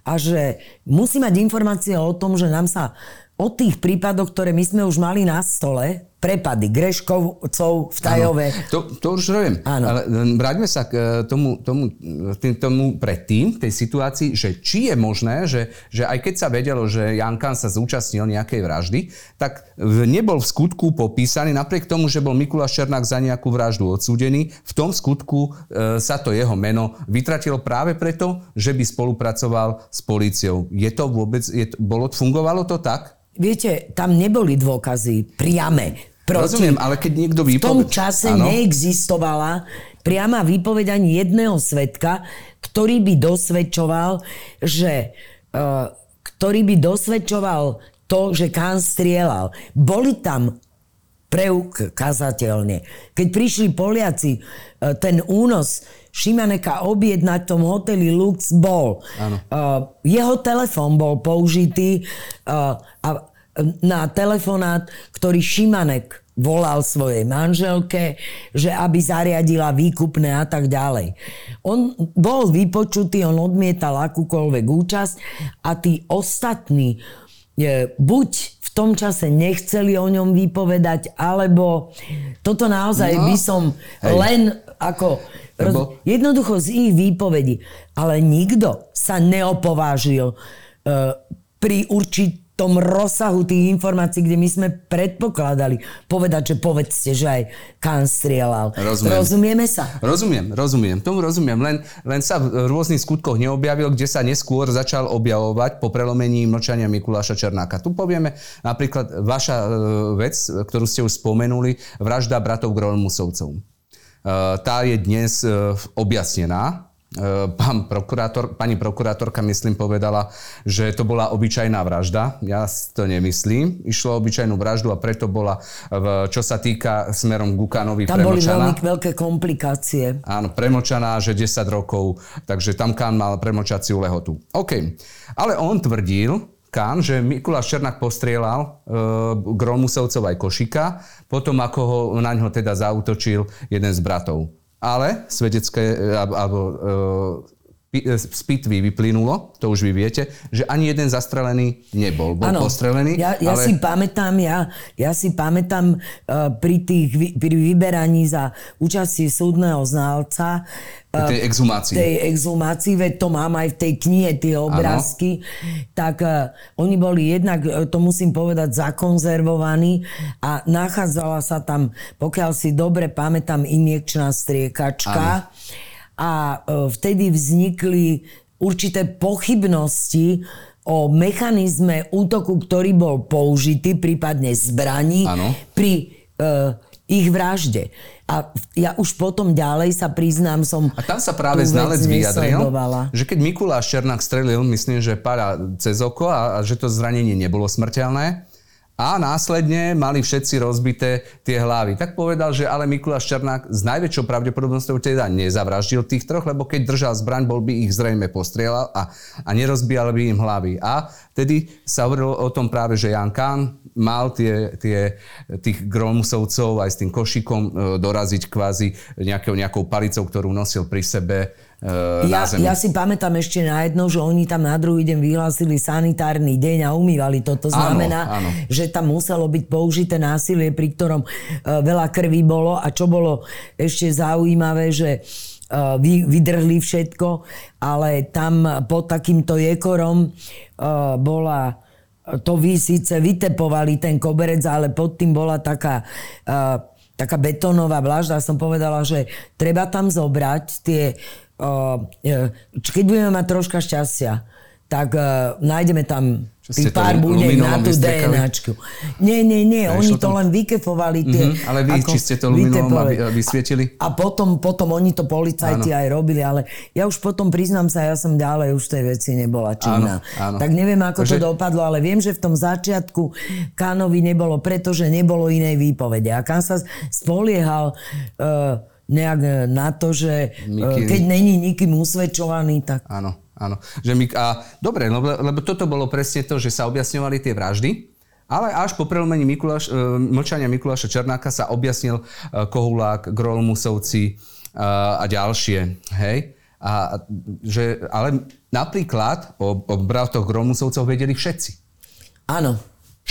a že musí mať informácie o tom, že nám sa o tých prípadoch, ktoré my sme už mali na stole, prepady Greškovcov v Tajove. To, to už robím. Áno. Ale vráťme sa k e, tomu, tomu, tým, tomu predtým, tej situácii, že či je možné, že, že aj keď sa vedelo, že Jankan sa zúčastnil nejakej vraždy, tak nebol v skutku popísaný, napriek tomu, že bol Mikuláš Černák za nejakú vraždu odsúdený, v tom skutku e, sa to jeho meno vytratilo práve preto, že by spolupracoval s políciou. Je to vôbec, je, bolo, fungovalo to tak? Viete, tam neboli dôkazy priame proti... Rozumiem, ale keď niekto vypoved... V tom čase ano. neexistovala priama výpoveď ani jedného svetka, ktorý by dosvedčoval, že... Uh, ktorý by dosvedčoval to, že Kán strieľal. Boli tam preukazateľne. Keď prišli Poliaci, e, ten únos Šimaneka objednať v tom hoteli Lux bol. Ano. E, jeho telefón bol použitý na telefonát, ktorý Šimanek volal svojej manželke, že aby zariadila výkupné a tak ďalej. On bol vypočutý, on odmietal akúkoľvek účasť a tí ostatní je, buď v tom čase nechceli o ňom vypovedať, alebo toto naozaj no, by som hej. len ako... Roz, jednoducho z ich výpovedí. Ale nikto sa neopovážil uh, pri určit, tom rozsahu tých informácií, kde my sme predpokladali povedať, že povedzte, že aj Kán strieľal. Rozumiem. Rozumieme sa? Rozumiem, rozumiem. Tomu rozumiem. Len, len sa v rôznych skutkoch neobjavil, kde sa neskôr začal objavovať po prelomení mlčania Mikuláša Černáka. Tu povieme napríklad vaša e, vec, ktorú ste už spomenuli, vražda bratov Grolmusovcov. E, tá je dnes e, objasnená pán prokurátor, pani prokurátorka, myslím, povedala, že to bola obyčajná vražda. Ja si to nemyslím. Išlo obyčajnú vraždu a preto bola, v, čo sa týka smerom Gukanovi Tam boli veľmi veľké komplikácie. Áno, premočaná, že 10 rokov, takže tam Kán mal premočaciu lehotu. OK. Ale on tvrdil, Kán, že Mikuláš Černák postrieľal e, Grolmusovcov aj Košika, potom ako ho, na ňo teda zautočil jeden z bratov ale svedecké, e, alebo e, e, z pitvy vyplynulo, to už vy viete, že ani jeden zastrelený nebol. Bol ano, postrelený. Ja, ja ale... si pamätám, ja, ja si pamätám uh, pri, tých, pri vyberaní za účastie súdneho znalca tej exhumácii. Tej exhumácii, veď to mám aj v tej knihe, tie obrázky. Ano. Tak uh, oni boli jednak, to musím povedať, zakonzervovaní a nachádzala sa tam, pokiaľ si dobre pamätám, injekčná striekačka. Ano. A uh, vtedy vznikli určité pochybnosti o mechanizme útoku, ktorý bol použitý, prípadne zbraní, ano. pri uh, ich vražde. A ja už potom ďalej sa priznám, som A tam sa práve znalec vyjadril, že keď Mikuláš Černák strelil, myslím, že para cez oko a, a že to zranenie nebolo smrteľné, a následne mali všetci rozbité tie hlavy. Tak povedal, že ale Mikuláš Černák s najväčšou pravdepodobnosťou teda nezavraždil tých troch, lebo keď držal zbraň, bol by ich zrejme postrieľal a, a nerozbíjal by im hlavy. A vtedy sa hovorilo o tom práve, že Jan Kán mal tie, tie, tých gromusovcov aj s tým košikom e, doraziť kvázi nejakou, nejakou palicou, ktorú nosil pri sebe uh, ja, ja si pamätám ešte na jedno, že oni tam na druhý deň vyhlásili sanitárny deň a umývali to. To znamená, áno, áno. že tam muselo byť použité násilie, pri ktorom uh, veľa krvi bolo a čo bolo ešte zaujímavé, že uh, vy, vydrhli všetko, ale tam pod takýmto jekorom bola to vy síce vytepovali ten koberec, ale pod tým bola taká taká betónová vlážda. Som povedala, že treba tam zobrať tie keď budeme mať troška šťastia, tak uh, nájdeme tam tých pár bude na tú DNAčku. Nie, nie, nie, ja, oni to tam... len vykefovali tie... Mm-hmm, ale vy, či ste to luminolom vysvietili? A potom, potom oni to policajti áno. aj robili, ale ja už potom priznám sa, ja som ďalej už tej veci nebola činná. Áno, áno. Tak neviem, ako Takže... to dopadlo, ale viem, že v tom začiatku Kánovi nebolo, pretože nebolo inej výpovede. A Kán sa spoliehal uh, nejak e, na to, že Nikým... keď není nikým usvedčovaný, tak... Áno, áno. Že my, a, dobre, lebo, lebo toto bolo presne to, že sa objasňovali tie vraždy, ale až po prelomení Mikuláš, e, mlčania Mikuláša Černáka sa objasnil e, Kohulák, Grolmusovci a ďalšie. Hej? A, že, ale napríklad o, o bratoch Grolmusovcov vedeli všetci. Áno.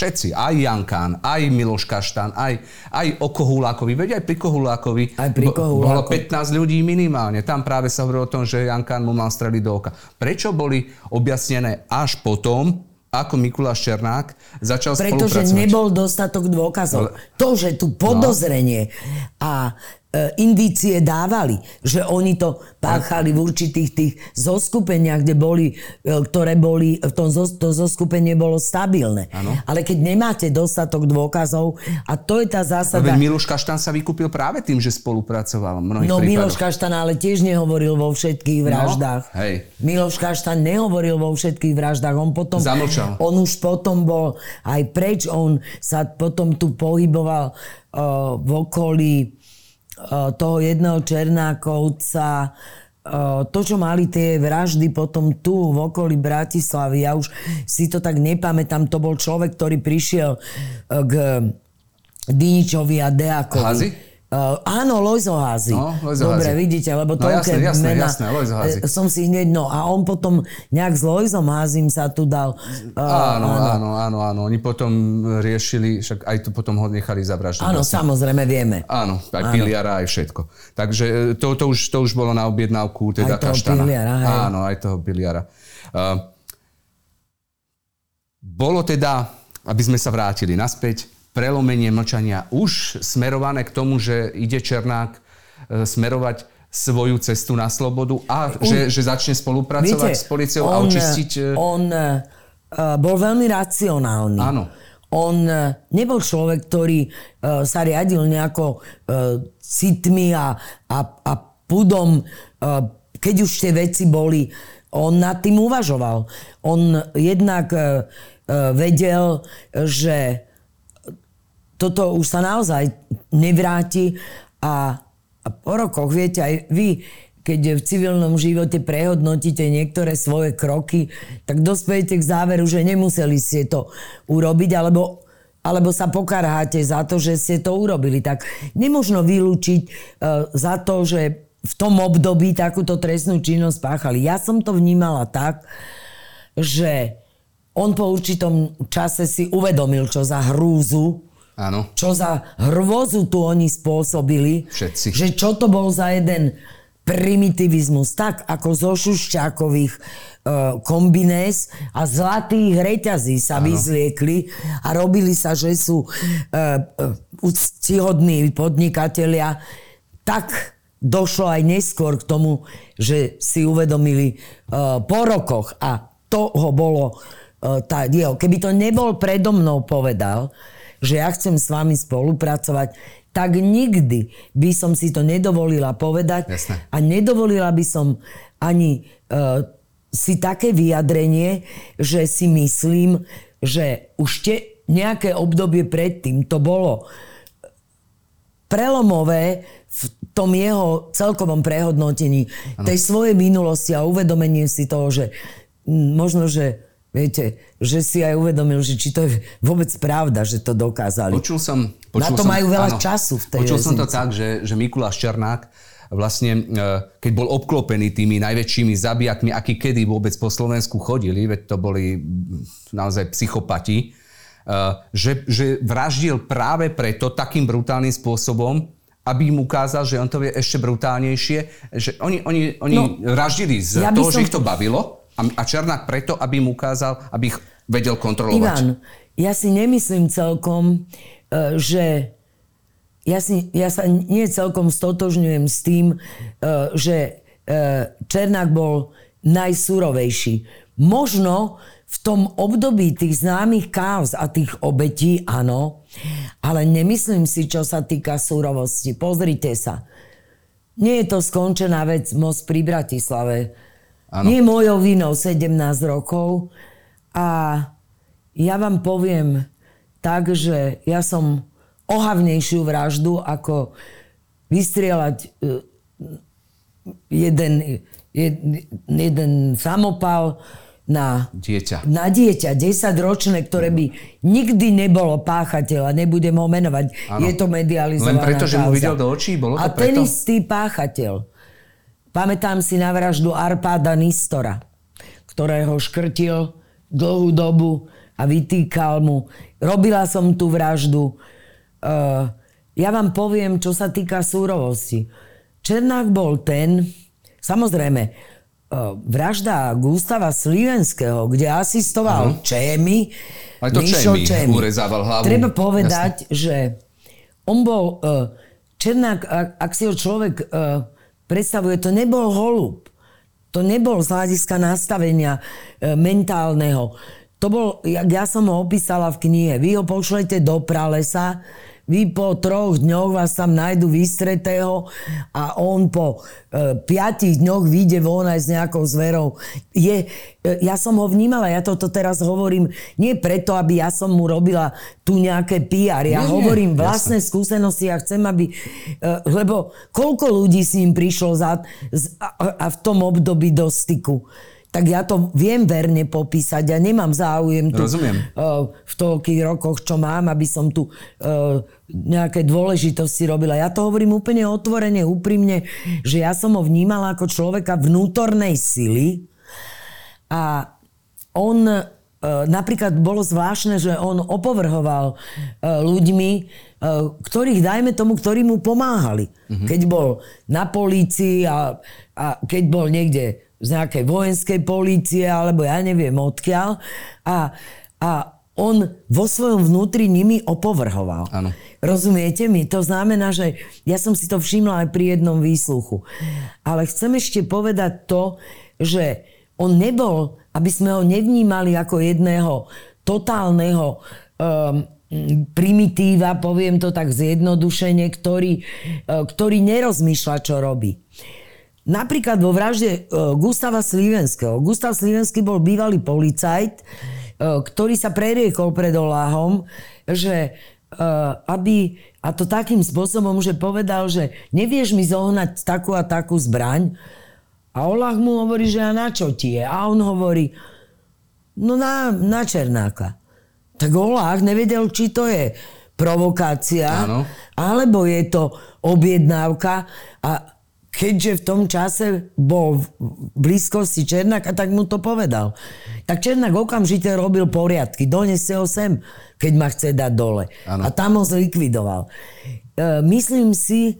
Všetci, aj Jankán, aj Miloš Kaštan, aj, aj o Kohulákovi. Veď aj pri Kohulákovi aj pri bolo 15 ľudí minimálne. Tam práve sa hovorilo o tom, že Jankán mu mal streliť do oka. Prečo boli objasnené až potom, ako Mikuláš Černák začal Pretože spolupracovať? Pretože nebol dostatok dôkazov. Ale... To, že tu podozrenie no. a indície dávali, že oni to páchali v určitých tých zoskupeniach, kde boli, e, ktoré boli, v tom to zoskupenie bolo stabilné. Ano. Ale keď nemáte dostatok dôkazov, a to je tá zásada... No, Miloš Kaštan sa vykúpil práve tým, že spolupracoval v mnohých No Miloš Kaštan ale tiež nehovoril vo všetkých no, vraždách. No, hej. Miloš Kaštan nehovoril vo všetkých vraždách. On potom... Zamlčal. On už potom bol aj preč, on sa potom tu pohyboval uh, v okolí toho jedného Černákovca, to, čo mali tie vraždy potom tu v okolí Bratislavy, ja už si to tak nepamätám, to bol človek, ktorý prišiel k Diničovi a Deakovi. Hazi? Uh, áno, Lojzo Házy. No, Lojzo Dobre, Házy. vidíte, lebo to no, jasné, jasné, mena, jasné, Lojzo Házy. Eh, som si hneď, no a on potom nejak s Lojzom Házim sa tu dal. Uh, áno, áno, áno, áno, áno. Oni potom riešili, však aj tu potom ho nechali zavraždiť. Áno, vlastne. samozrejme, vieme. Áno, aj áno. Piliara, aj všetko. Takže to, to, už, to už bolo na objednávku teda aj toho Kaštana. Piliara, hej. Áno, aj toho Piliara. Uh, bolo teda, aby sme sa vrátili naspäť, prelomenie mlčania už smerované k tomu, že ide Černák e, smerovať svoju cestu na slobodu a on, že, že začne spolupracovať viete, s policiou on, a očistiť... E, on uh, bol veľmi racionálny. Áno. On uh, nebol človek, ktorý uh, sa riadil nejako uh, citmi a, a, a pudom, uh, keď už tie veci boli. On nad tým uvažoval. On jednak uh, vedel, že toto už sa naozaj nevráti a, a po rokoch, viete, aj vy, keď v civilnom živote prehodnotíte niektoré svoje kroky, tak dospejete k záveru, že nemuseli ste to urobiť, alebo, alebo sa pokarháte za to, že ste to urobili. Tak nemožno vylúčiť uh, za to, že v tom období takúto trestnú činnosť páchali. Ja som to vnímala tak, že on po určitom čase si uvedomil, čo za hrúzu Áno. Čo za hrvozu tu oni spôsobili. Všetci. Že čo to bol za jeden primitivizmus. Tak ako zo šušťákových uh, kombinés a zlatých reťazí sa ano. vyzliekli a robili sa, že sú uh, uh, úctihodní podnikatelia. Tak došlo aj neskôr k tomu, že si uvedomili uh, po rokoch a toho bolo uh, tá jeho. Keby to nebol predo mnou povedal, že ja chcem s vami spolupracovať, tak nikdy by som si to nedovolila povedať Jasne. a nedovolila by som ani uh, si také vyjadrenie, že si myslím, že už te, nejaké obdobie predtým to bolo prelomové v tom jeho celkovom prehodnotení ano. tej svojej minulosti a uvedomenie si toho, že možno, že viete, že si aj uvedomil, že či to je vôbec pravda, že to dokázali. Počul som... Počul Na to som, majú veľa áno, času v tej Počul väznici. som to tak, že, že Mikuláš Černák vlastne, e, keď bol obklopený tými najväčšími zabijatmi, akí kedy vôbec po Slovensku chodili, veď to boli naozaj psychopati, e, že, že vraždil práve preto takým brutálnym spôsobom, aby im ukázal, že on to vie ešte brutálnejšie. Že oni, oni, oni no, vraždili z ja toho, som... že ich to bavilo a Černák preto, aby im ukázal, aby ich vedel kontrolovať. Ivan, ja si nemyslím celkom, e, že ja, si, ja sa nie celkom stotožňujem s tým, e, že e, Černák bol najsurovejší. Možno v tom období tých známych káuz a tých obetí, áno, ale nemyslím si, čo sa týka súrovosti. Pozrite sa. Nie je to skončená vec most pri Bratislave. Ano. Nie mojou vinou 17 rokov. A ja vám poviem tak, že ja som ohavnejšiu vraždu, ako vystrieľať e, jeden, jeden, jeden samopal na dieťa. na dieťa 10 ročné, ktoré by nikdy nebolo páchateľa, nebudem ho menovať. Ano. Je to medializovaná Len preto, že mu videl do očí? Bolo to A preto? ten istý páchateľ. Pamätám si na vraždu Arpáda Nistora, ktorého škrtil dlhú dobu a vytýkal mu. Robila som tú vraždu. Uh, ja vám poviem, čo sa týka súrovosti. Černák bol ten, samozrejme, vražda Gustava Slivenského, kde asistoval uh-huh. Čémy, Ale to Mišo Čémy, Čémy. urezával hlavu. Treba povedať, Jasne. že on bol, uh, Černák, ak, si ho človek predstavuje, to nebol holub. To nebol z hľadiska nastavenia uh, mentálneho. To bol, jak ja som ho opísala v knihe, vy ho pošlete do pralesa, vy po troch dňoch vás tam nájdu vystretého a on po e, piatich dňoch vyjde von aj s nejakou zverou. Je, e, ja som ho vnímala, ja toto teraz hovorím nie preto, aby ja som mu robila tu nejaké PR. Ja nie, hovorím nie, vlastné jasne. skúsenosti a chcem, aby... E, lebo koľko ľudí s ním prišlo za, z, a, a v tom období do styku tak ja to viem verne popísať. Ja nemám záujem tu Rozumiem. Uh, v toľkých rokoch, čo mám, aby som tu uh, nejaké dôležitosti robila. Ja to hovorím úplne otvorene, úprimne, že ja som ho vnímala ako človeka vnútornej sily a on napríklad bolo zvláštne, že on opovrhoval ľuďmi, ktorých, dajme tomu, ktorí mu pomáhali. Mm-hmm. Keď bol na polícii a, a keď bol niekde z nejakej vojenskej polície, alebo ja neviem odkiaľ. A, a on vo svojom vnútri nimi opovrhoval. Ano. Rozumiete mi? To znamená, že ja som si to všimla aj pri jednom výsluchu. Ale chcem ešte povedať to, že on nebol, aby sme ho nevnímali ako jedného totálneho um, primitíva, poviem to tak zjednodušene, ktorý, uh, ktorý nerozmýšľa, čo robí. Napríklad vo vražde uh, Gustava Slivenského. Gustav Slivenský bol bývalý policajt, uh, ktorý sa preriekol pred Oláhom, že aby, a to takým spôsobom, že povedal, že nevieš mi zohnať takú a takú zbraň. A Olach mu hovorí, že a na čo ti je? A on hovorí, no na, na Černáka. Tak Olach nevedel, či to je provokácia, Áno. alebo je to objednávka. A keďže v tom čase bol v blízkosti Černáka, tak mu to povedal. Tak Černák okamžite robil poriadky. Doneste ho sem, keď ma chce dať dole. Ano. A tam ho zlikvidoval. E, myslím si,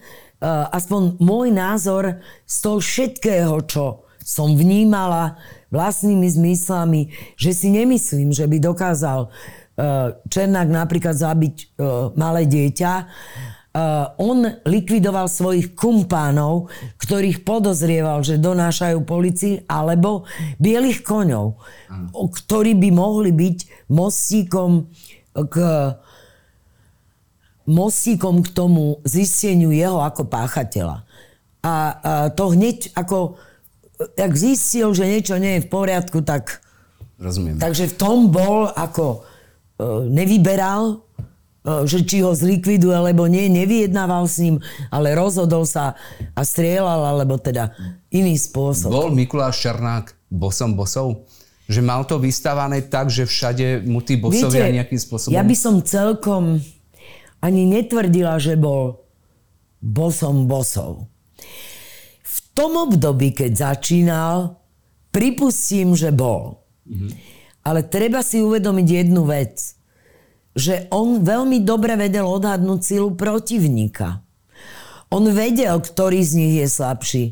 aspoň môj názor z toho všetkého, čo som vnímala vlastnými zmyslami, že si nemyslím, že by dokázal e, Černák napríklad zabiť e, malé dieťa, on likvidoval svojich kumpánov, ktorých podozrieval, že donášajú policii, alebo bielých koňov, ktorí by mohli byť mostíkom k mostíkom k tomu zisteniu jeho ako páchateľa. A, a to hneď ako, ak zistil, že niečo nie je v poriadku, tak... Rozumiem. Takže v tom bol ako nevyberal, e, že či ho zlikviduje, alebo nie, nevyjednával s ním, ale rozhodol sa a strieľal, alebo teda iný spôsob. Bol Mikuláš Černák bosom bosov? Že mal to vystávané tak, že všade mu tí bosovia Viete, nejakým spôsobom... Ja by som celkom ani netvrdila, že bol bosom bosov. V tom období, keď začínal, pripustím, že bol. Mm-hmm. Ale treba si uvedomiť jednu vec, že on veľmi dobre vedel odhadnúť silu protivníka. On vedel, ktorý z nich je slabší.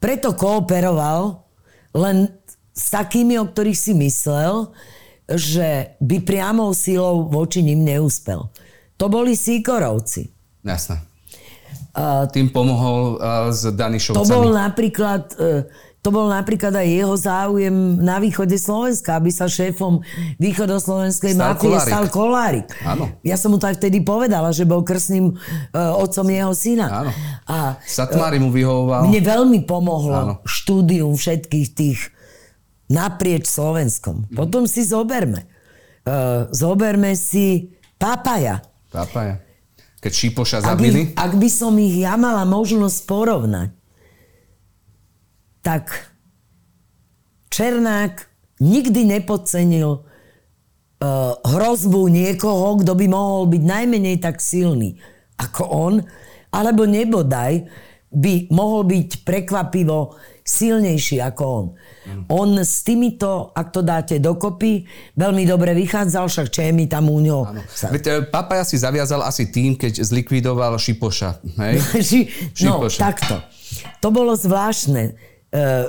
Preto kooperoval len s takými, o ktorých si myslel, že by priamou silou voči ním neúspel. To boli Sikorovci. Jasné. Uh, Tým pomohol uh, s Danišovcami. To bol napríklad... Uh, to bol napríklad aj jeho záujem na východe Slovenska, aby sa šéfom východoslovenskej stal mafie kolárik. stal Kolárik. Áno. Ja som mu to aj vtedy povedala, že bol krstným uh, otcom jeho syna. Áno. A, Satmári mu vyhovoval. Mne veľmi pomohlo Áno. štúdium všetkých tých naprieč Slovenskom. Mm. Potom si zoberme. Uh, zoberme si Papaja. Papaja. Keď Šipoša zabili? Ak by, ak by som ich ja mala možnosť porovnať, tak Černák nikdy nepodcenil uh, hrozbu niekoho, kto by mohol byť najmenej tak silný ako on, alebo nebodaj by mohol byť prekvapivo silnejší ako on. Mm. On s týmito, ak to dáte dokopy, veľmi dobre vychádzal, však mi tam u ňo. Sa... Veď, Papaja si zaviazal asi tým, keď zlikvidoval Šipoša. Hej? no, Šipoša. takto. To bolo zvláštne. Uh,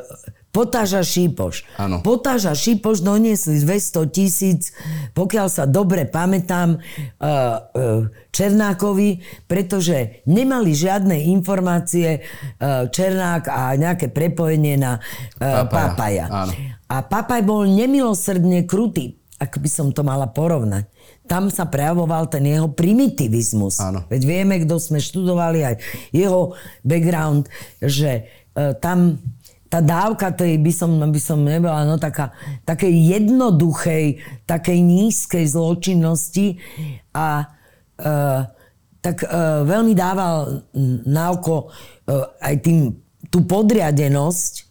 Potáža Šípoš. Ano. Potáža Šípoš doniesli 200 tisíc, pokiaľ sa dobre pamätám, uh, uh, Černákovi, pretože nemali žiadne informácie uh, Černák a nejaké prepojenie na Papaja. Áno. A Papaj bol nemilosrdne krutý, ak by som to mala porovnať. Tam sa prejavoval ten jeho primitivizmus. Áno. Veď vieme, kto sme študovali aj jeho background, že tam tá dávka tej by som, by som nebola, no taká, takej jednoduchej, takej nízkej zločinnosti a e, tak e, veľmi dával na oko e, aj tým, tú podriadenosť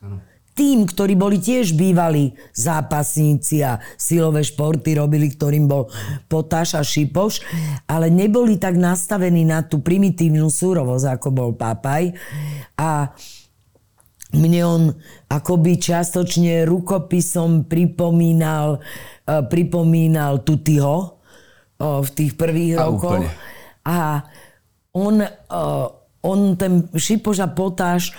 tým, ktorí boli tiež bývalí zápasníci a silové športy robili, ktorým bol Potáš a Šipoš, ale neboli tak nastavení na tú primitívnu súrovosť, ako bol Papaj. A mne on akoby čiastočne rukopisom pripomínal, uh, pripomínal Tutiho uh, v tých prvých a rokoch. Úplne. A on, uh, on ten Šipoš a Potáš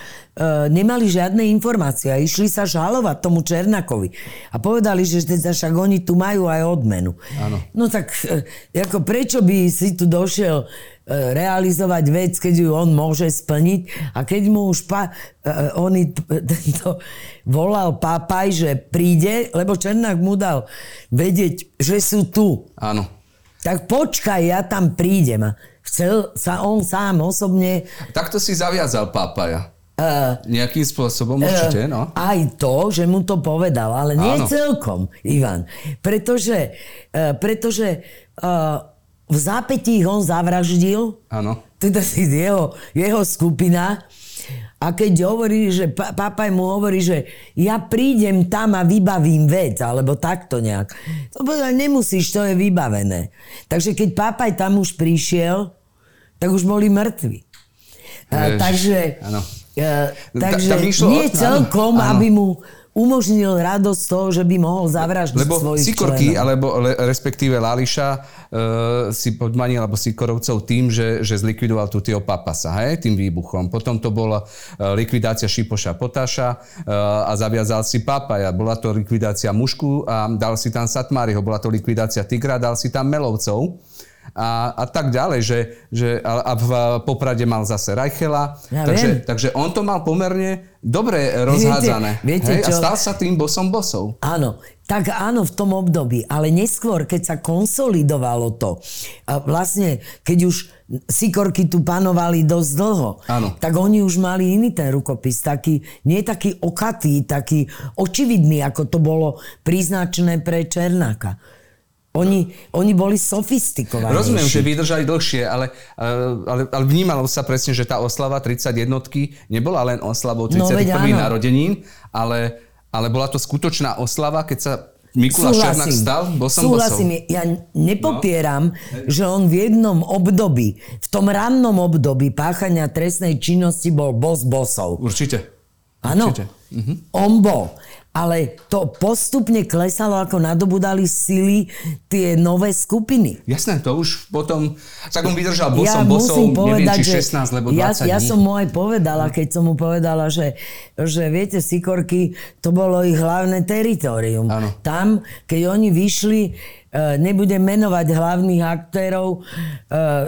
nemali žiadne informácie a išli sa žalovať tomu Černakovi. A povedali, že teda však oni tu majú aj odmenu. Áno. No tak ako prečo by si tu došiel E, realizovať vec, keď ju on môže splniť. A keď mu už pa, uh, on tento volal papaj, že príde, lebo Černák mu dal vedieť, že sú tu. Áno. Tak počkaj, ja tam prídem. Chcel sa on sám osobne... Takto si zaviazal papaja. Uh, Nejakým spôsobom určite, no. Aj to, že mu to povedal, ale nie Áno. celkom, Ivan. Pretože, uh, pretože uh, v zápätí ho zavraždil. Áno. Teda si jeho, jeho skupina. A keď hovorí, že papaj mu hovorí, že ja prídem tam a vybavím vec, alebo takto nejak. To povedal, nemusíš, to je vybavené. Takže keď papaj tam už prišiel, tak už boli mŕtvi. A, takže, a, takže Ta, nie celkom, áno. aby mu umožnil radosť toho, že by mohol zavraždiť Lebo svojich Sikorky, členov. alebo le, respektíve Lališa e, si podmanil, alebo Sikorovcov tým, že, že zlikvidoval Tutio Papasa, hej, tým výbuchom. Potom to bola e, likvidácia Šipoša Potaša e, a zaviazal si Papaja. Bola to likvidácia Mušku a dal si tam Satmáriho. Bola to likvidácia Tigra, dal si tam Melovcov a, a tak ďalej, že, že a v Poprade mal zase Rajchela, ja takže, takže on to mal pomerne dobre rozhádzané. Viete, viete hej? Čo? A stal sa tým bosom bosov. Áno, tak áno, v tom období, ale neskôr, keď sa konsolidovalo to, a vlastne, keď už Sikorky tu panovali dosť dlho, áno. tak oni už mali iný ten rukopis, taký, nie taký okatý, taký očividný, ako to bolo príznačné pre Černáka Oni, oni boli sofistikovaní. Rozumiem, že vydržali dlhšie, ale, ale, ale vnímalo sa presne, že tá oslava 30 jednotky nebola len oslavou 31. No, narodenín, ale, ale bola to skutočná oslava, keď sa Mikuláš Černák stal, bol som Súhlasím, bosol. ja nepopieram, no. že on v jednom období, v tom rannom období páchania trestnej činnosti bol bos bosov. Určite. Áno, mhm. on bol ale to postupne klesalo, ako nadobudali sily tie nové skupiny. Jasné, to už potom, tak on vydržal bosom, ja bosom, povedať, neviem, či 16, lebo 20 ja, dní. ja som mu aj povedala, keď som mu povedala, že, že viete, Sikorky, to bolo ich hlavné teritorium. Ano. Tam, keď oni vyšli, nebudem menovať hlavných aktérov. Eh,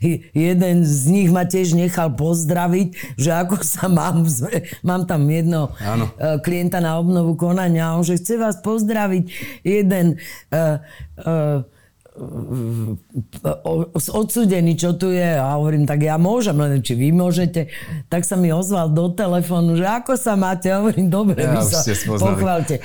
jeden z nich ma tiež nechal pozdraviť, že ako sa mám, mám tam jedno Áno. Eh, klienta na obnovu konania, on že chce vás pozdraviť jeden odsudený, čo tu je. A hovorím, tak ja môžem, len či vy môžete. Tak sa mi ozval do telefónu, že ako sa máte. Hovorím, dobre, ja, vy sa pochválte.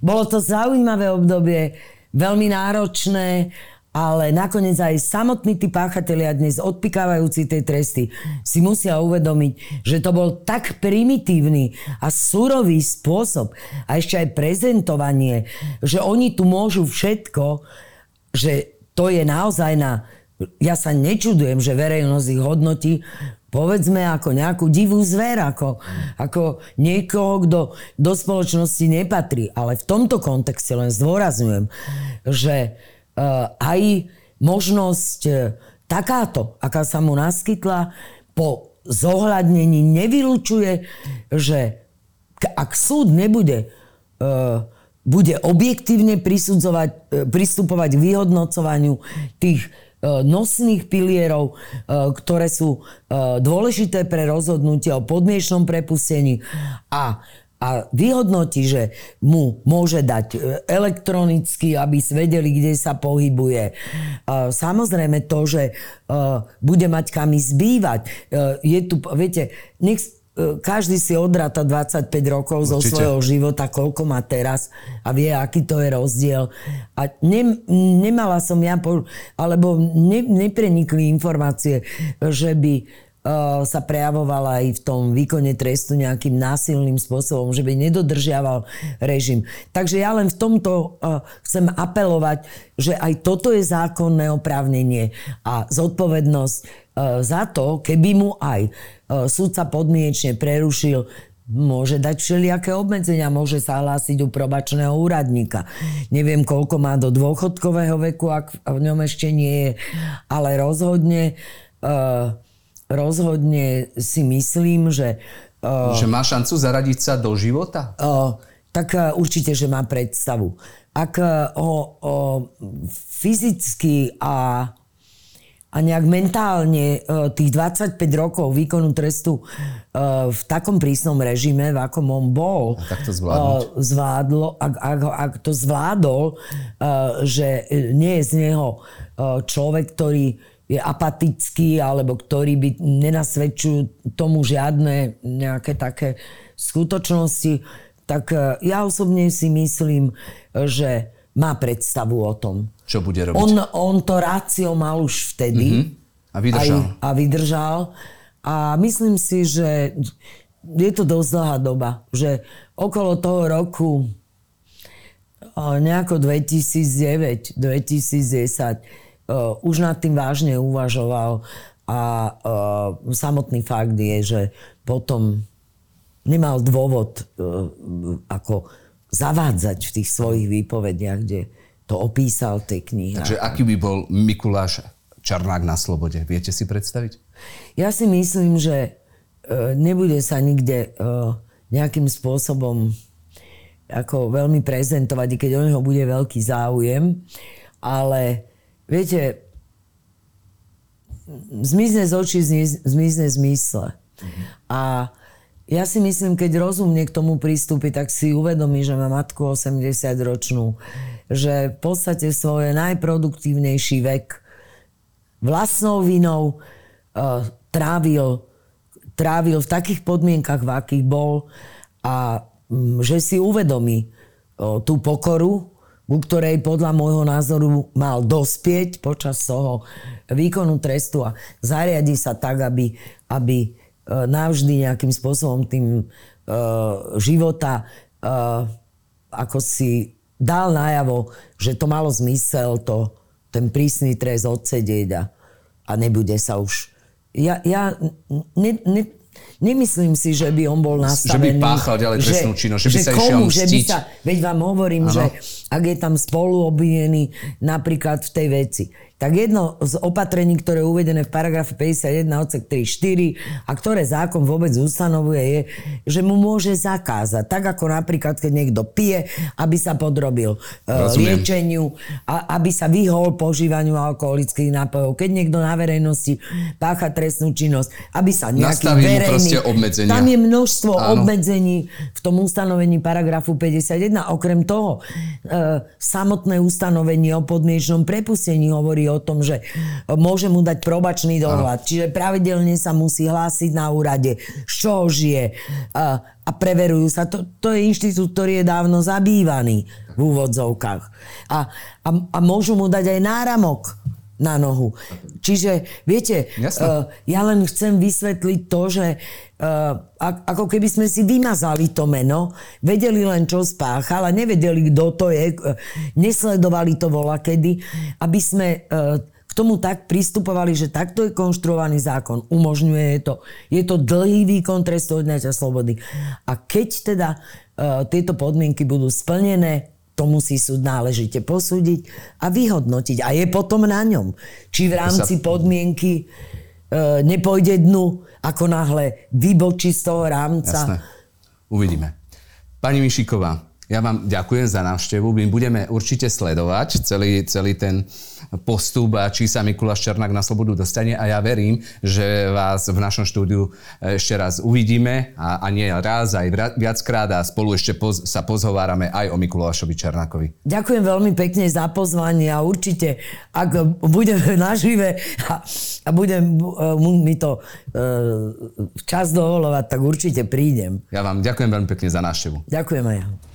Bolo to zaujímavé obdobie veľmi náročné, ale nakoniec aj samotní tí páchatelia dnes odpikávajúci tej tresty si musia uvedomiť, že to bol tak primitívny a surový spôsob a ešte aj prezentovanie, že oni tu môžu všetko, že to je naozaj na... Ja sa nečudujem, že verejnosť ich hodnotí, povedzme ako nejakú divú zver, ako, ako niekoho, kto do spoločnosti nepatrí. Ale v tomto kontexte len zdôrazňujem, že uh, aj možnosť uh, takáto, aká sa mu naskytla, po zohľadnení nevylučuje, že ak súd nebude uh, bude objektívne prisudzovať, pristupovať k vyhodnocovaniu tých nosných pilierov, e, ktoré sú e, dôležité pre rozhodnutie o podmienečnom prepustení a a vyhodnotí, že mu môže dať elektronicky, aby vedeli, kde sa pohybuje. Samozrejme to, že bude mať kam ísť bývať. Je tu, viete, nech, E, každý si odráta 25 rokov Určite. zo svojho života, koľko má teraz a vie, aký to je rozdiel. A ne, nemala som ja, alebo ne, neprenikli informácie, že by sa prejavovala aj v tom výkone trestu nejakým násilným spôsobom, že by nedodržiaval režim. Takže ja len v tomto uh, chcem apelovať, že aj toto je zákonné oprávnenie a zodpovednosť E, za to, keby mu aj súdca podmienečne prerušil môže dať všelijaké obmedzenia, môže sa hlásiť u probačného úradníka. Neviem, koľko má do dôchodkového veku, ak v ňom ešte nie je, ale rozhodne, uh, rozhodne si myslím, že... Uh, že má šancu zaradiť sa do života? Uh, tak uh, určite, že má predstavu. Ak uh, ho uh, fyzicky a a nejak mentálne e, tých 25 rokov výkonu trestu v takom prísnom režime, v akom on bol, a tak to e, zvládlo, ak, ak, ak to zvládol, že nie je z neho človek, ktorý je apatický alebo ktorý by nenasvedčujú tomu žiadne nejaké také skutočnosti, tak ja osobne si myslím, že má predstavu o tom. Čo bude robiť? On, on to rácio mal už vtedy. Mm-hmm. A vydržal. Aj, a vydržal. A myslím si, že je to dosť dlhá doba. Že okolo toho roku nejako 2009, 2010 uh, už nad tým vážne uvažoval a uh, samotný fakt je, že potom nemal dôvod uh, ako zavádzať v tých svojich výpovediach, kde to opísal tej knihy. Takže aký by bol Mikuláš Čarnák na slobode? Viete si predstaviť? Ja si myslím, že e, nebude sa nikde e, nejakým spôsobom ako veľmi prezentovať, i keď o neho bude veľký záujem. Ale viete, zmizne z očí, zmizne z mysle. A ja si myslím, keď rozumne k tomu prístupí, tak si uvedomí, že má matku 80-ročnú, že v podstate svoj najproduktívnejší vek vlastnou vinou uh, trávil, trávil v takých podmienkach, v akých bol a um, že si uvedomí uh, tú pokoru, ku ktorej podľa môjho názoru mal dospieť počas toho výkonu trestu a zariadi sa tak, aby, aby e, navždy nejakým spôsobom tým uh, života uh, ako si dal najavo, že to malo zmysel to, ten prísny trest odsedieť a, a nebude sa už... Ja, ja ne, ne, Nemyslím si, že by on bol nastavený... Že by páchal ďalej trestnú činnosť, že, že by sa komu, išiel že by sa, Veď vám hovorím, ano. že ak je tam spoluobvinený napríklad v tej veci, tak jedno z opatrení, ktoré je uvedené v paragrafe 51 odsek 3, 4 a ktoré zákon vôbec ustanovuje, je, že mu môže zakázať. Tak ako napríklad, keď niekto pije, aby sa podrobil uh, liečeniu, a, aby sa vyhol požívaniu alkoholických nápojov. Keď niekto na verejnosti pácha trestnú činnosť, aby sa nejaký Nastaví verejný... obmedzenia. Tam je množstvo Áno. obmedzení v tom ustanovení paragrafu 51. Okrem toho, uh, samotné ustanovenie o podmienečnom prepustení hovorí o tom, že môže mu dať probačný dohľad. Čiže pravidelne sa musí hlásiť na úrade, z čoho žije a, a preverujú sa. To, to je inštitút, ktorý je dávno zabývaný v úvodzovkách. A, a, a môžu mu dať aj náramok na nohu. Čiže, viete, uh, ja len chcem vysvetliť to, že uh, ako keby sme si vymazali to meno, vedeli len, čo spáchal a nevedeli, kto to je, uh, nesledovali to vola kedy, aby sme uh, k tomu tak pristupovali, že takto je konštruovaný zákon, umožňuje to. Je to dlhý výkon trestu odňatia slobody. A keď teda uh, tieto podmienky budú splnené, to musí súd náležite posúdiť a vyhodnotiť. A je potom na ňom. Či v rámci podmienky e, nepôjde dnu, ako náhle vybočí z toho rámca. Jasné. Uvidíme. Pani Mišiková, ja vám ďakujem za návštevu. My budeme určite sledovať celý, celý ten postup a či sa Mikuláš Černák na slobodu dostane a ja verím, že vás v našom štúdiu ešte raz uvidíme a, a nie raz, aj viackrát a spolu ešte poz, sa pozhovárame aj o Mikulášovi Černákovi. Ďakujem veľmi pekne za pozvanie a určite, ak budeme nažive a, a budem mi to e, čas dovolovať, tak určite prídem. Ja vám ďakujem veľmi pekne za návštevu. Ďakujem aj ja.